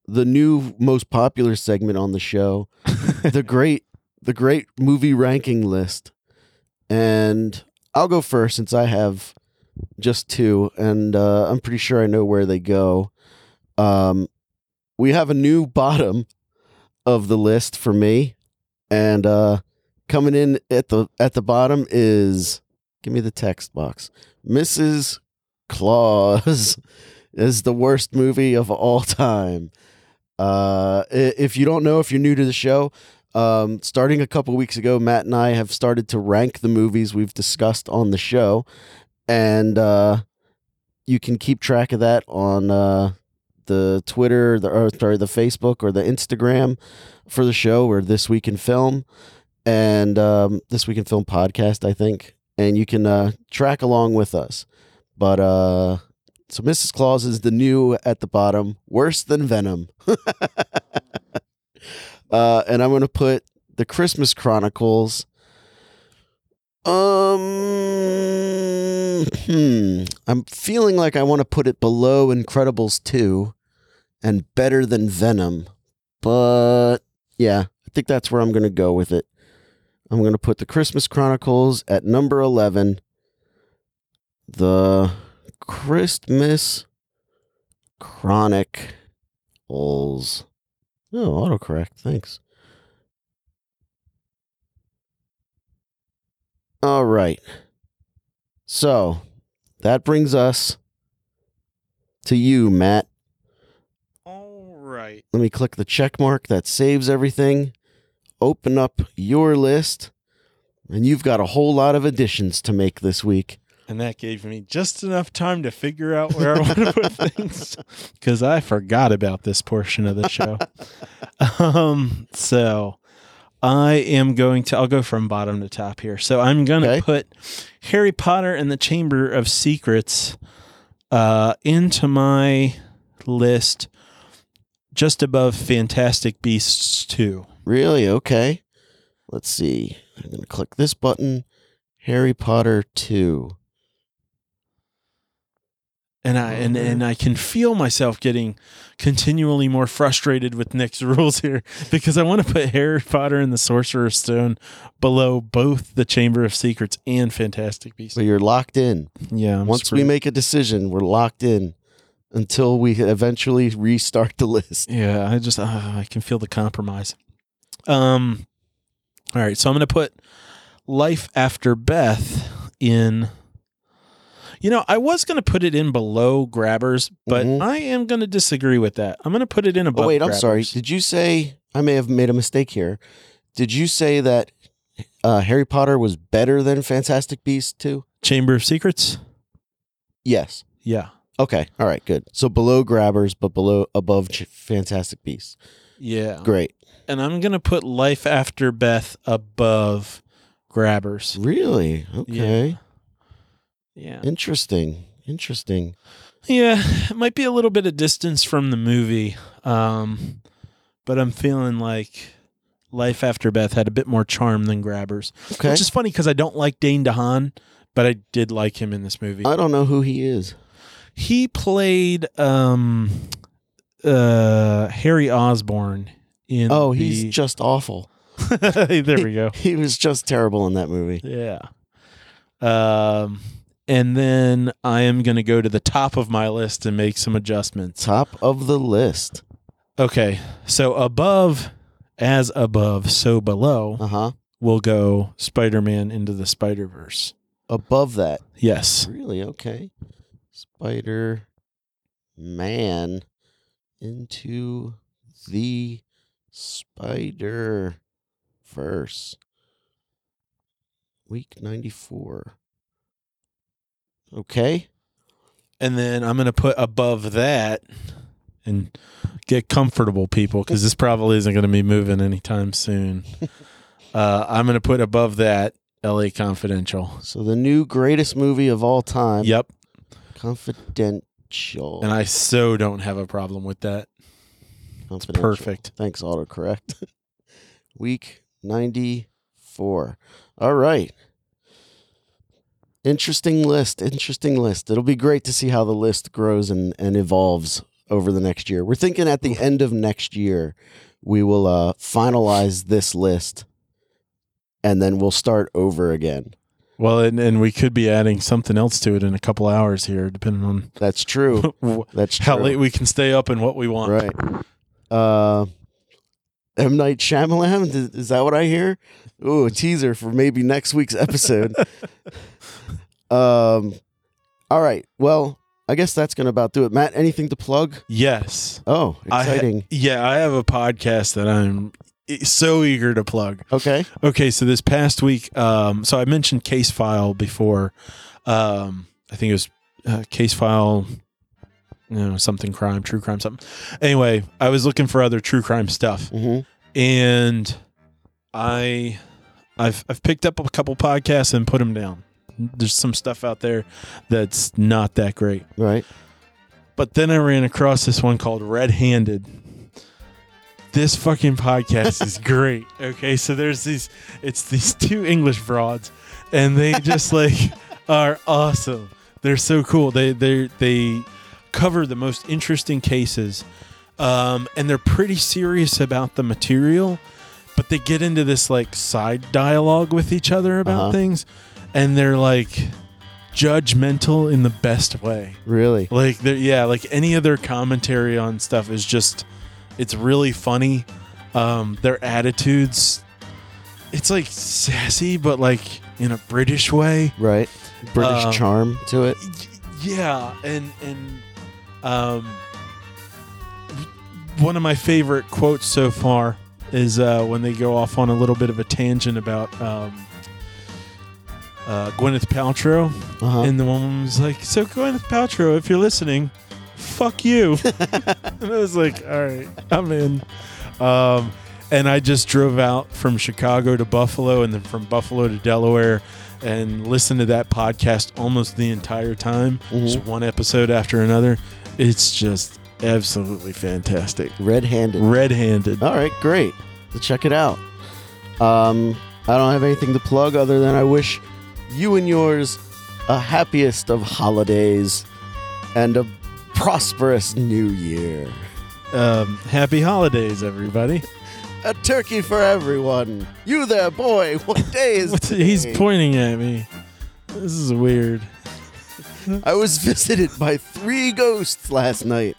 the new most popular segment on the show, the great the great movie ranking list. And I'll go first since I have just two, and uh, I'm pretty sure I know where they go. Um, we have a new bottom of the list for me, and uh, coming in at the at the bottom is give me the text box, Mrs. Claus is the worst movie of all time. Uh, if you don't know, if you're new to the show, um, starting a couple weeks ago, Matt and I have started to rank the movies we've discussed on the show, and uh, you can keep track of that on uh, the Twitter, the or, sorry, the Facebook or the Instagram for the show, or this week in film, and um, this week in film podcast, I think, and you can uh, track along with us. But uh, so Mrs. Claus is the new at the bottom, worse than Venom. uh, and I'm gonna put the Christmas Chronicles. Um, hmm. I'm feeling like I want to put it below Incredibles 2 and better than Venom. But yeah, I think that's where I'm going to go with it. I'm going to put the Christmas Chronicles at number 11. The Christmas Chronicles. Oh, autocorrect. Thanks. All right. So that brings us to you, Matt. All right. Let me click the check mark that saves everything. Open up your list. And you've got a whole lot of additions to make this week. And that gave me just enough time to figure out where I want to put things because I forgot about this portion of the show. um, so I am going to, I'll go from bottom to top here. So I'm going to Okay. put Harry Potter and the Chamber of Secrets uh, into my list just above Fantastic Beasts 2. Really? Okay. Let's see. I'm going to click this button. Harry Potter 2. And I and, and I can feel myself getting continually more frustrated with Nick's rules here because I want to put Harry Potter and the Sorcerer's Stone below both the Chamber of Secrets and Fantastic Beasts. So you're locked in. Yeah, I'm Once we screwed. make a decision, we're locked in until we eventually restart the list. yeah, I just uh, I can feel the compromise. Um, all right, so I'm going to put Life After Beth in. You know, I was going to put it in below Grabbers, but Mhm. I am going to disagree with that. I'm going to put it in above. Oh, wait, I'm sorry. Did you say, I may have made a mistake here. Did you say that uh, Harry Potter was better than Fantastic Beasts 2? Chamber of Secrets? Yes. Yeah. Okay. All right. Good. So below Grabbers, but below above Ch- Fantastic Beasts. Yeah. Great. And I'm going to put Life After Beth above Grabbers. Really? Okay. Yeah. Interesting. Interesting. Yeah. It might be a little bit of distance from the movie. Um, but I'm feeling like Life After Beth had a bit more charm than Grabbers. Okay. Which is funny because I don't like Dane DeHaan, but I did like him in this movie. I don't know who he is. he played um, uh, Harry Osborn in. Oh, he's the- just awful. there we go. He was just terrible in that movie. Yeah. Um, and then I am going to go to the top of my list and make some adjustments. Top of the list. Okay. So above, as above, so below, Uh huh. we'll go Spider Man into the Spider Verse. Above that. Yes. Really? Okay. Spider Man into the Spider Verse. Week 94. Okay. And then I'm going to put above that and get comfortable, people, because this probably isn't going to be moving anytime soon. uh, I'm going to put above that LA Confidential. So the new greatest movie of all time. Yep. Confidential. And I so don't have a problem with that. Confidential. Perfect. Thanks, autocorrect. Week 94. All right. Interesting list. Interesting list. It'll be great to see how the list grows and, and evolves over the next year. We're thinking at the end of next year, we will uh, finalize this list and then we'll start over again. Well, and, and we could be adding something else to it in a couple hours here, depending on That's true. That's true. how late we can stay up and what we want. Right. Uh, M Night Shyamalan. Is, is that what I hear? Ooh, a teaser for maybe next week's episode. um, all right. Well, I guess that's gonna about do it. Matt, anything to plug? Yes. Oh, I ha- exciting. yeah, I have a podcast that I'm so eager to plug. okay. Okay, so this past week, um, so I mentioned Case File before. Um, I think it was uh, Case File, you know, something crime, true crime, something. Anyway, I was looking for other true crime stuff, hmm and I, I've I've picked up a couple podcasts and put them down. There's some stuff out there that's not that great. Right. But then I ran across this one called Red Handed. This fucking podcast is great. Okay, so there's these it's these two English broads and they just like are awesome. They're so cool. They they they cover the most interesting cases. Um, and they're pretty serious about the material, but they get into this like side dialogue with each other about Uh-huh. things and they're like judgmental in the best way. Really. Like, they're- yeah, like any of their commentary on stuff is just, it's really funny. Um, their attitudes, it's like sassy, but like in a British way. Right. British Um, charm to it. Y- Yeah, and and um, one of my favorite quotes so far is uh, when they go off on a little bit of a tangent about um, uh, Gwyneth Paltrow. Uh-huh. And the woman was like, "So Gwyneth Paltrow, if you're listening, fuck you." and I was like, "All right, I'm in." Um, and I just drove out from Chicago to Buffalo, and then from Buffalo to Delaware, and listened to that podcast almost the entire time, Mhm. just one episode after another. It's just absolutely fantastic. Red-handed. Red-handed. All right, great. Let's check it out. Um, I don't have anything to plug other than I wish you and yours a happiest of holidays and a prosperous new year. Um, happy holidays, everybody. A turkey for everyone. You there, boy. What day is What's- He's pointing at me. This is weird. I was visited by three ghosts last night.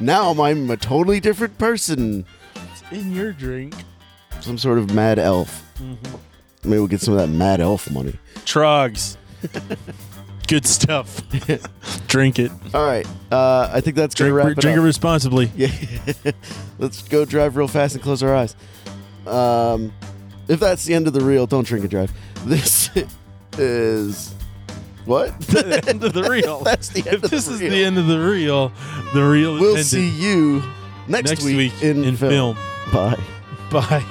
Now I'm a totally different person. It's In your drink. Some sort of mad elf. Maybe we'll get some of that mad elf money. Tröegs. Good stuff. Drink it. All right. Uh, I think that's going to Drink, wrap it drink up. it responsibly. Yeah. Let's go drive real fast and close our eyes. Um, if that's the end of the reel, don't drink and drive. This is what? the end of the reel. that's the end If of this the is reel. the end of the reel, the reel We'll ended see you next, next week, in, in film. film. Bye. Bye.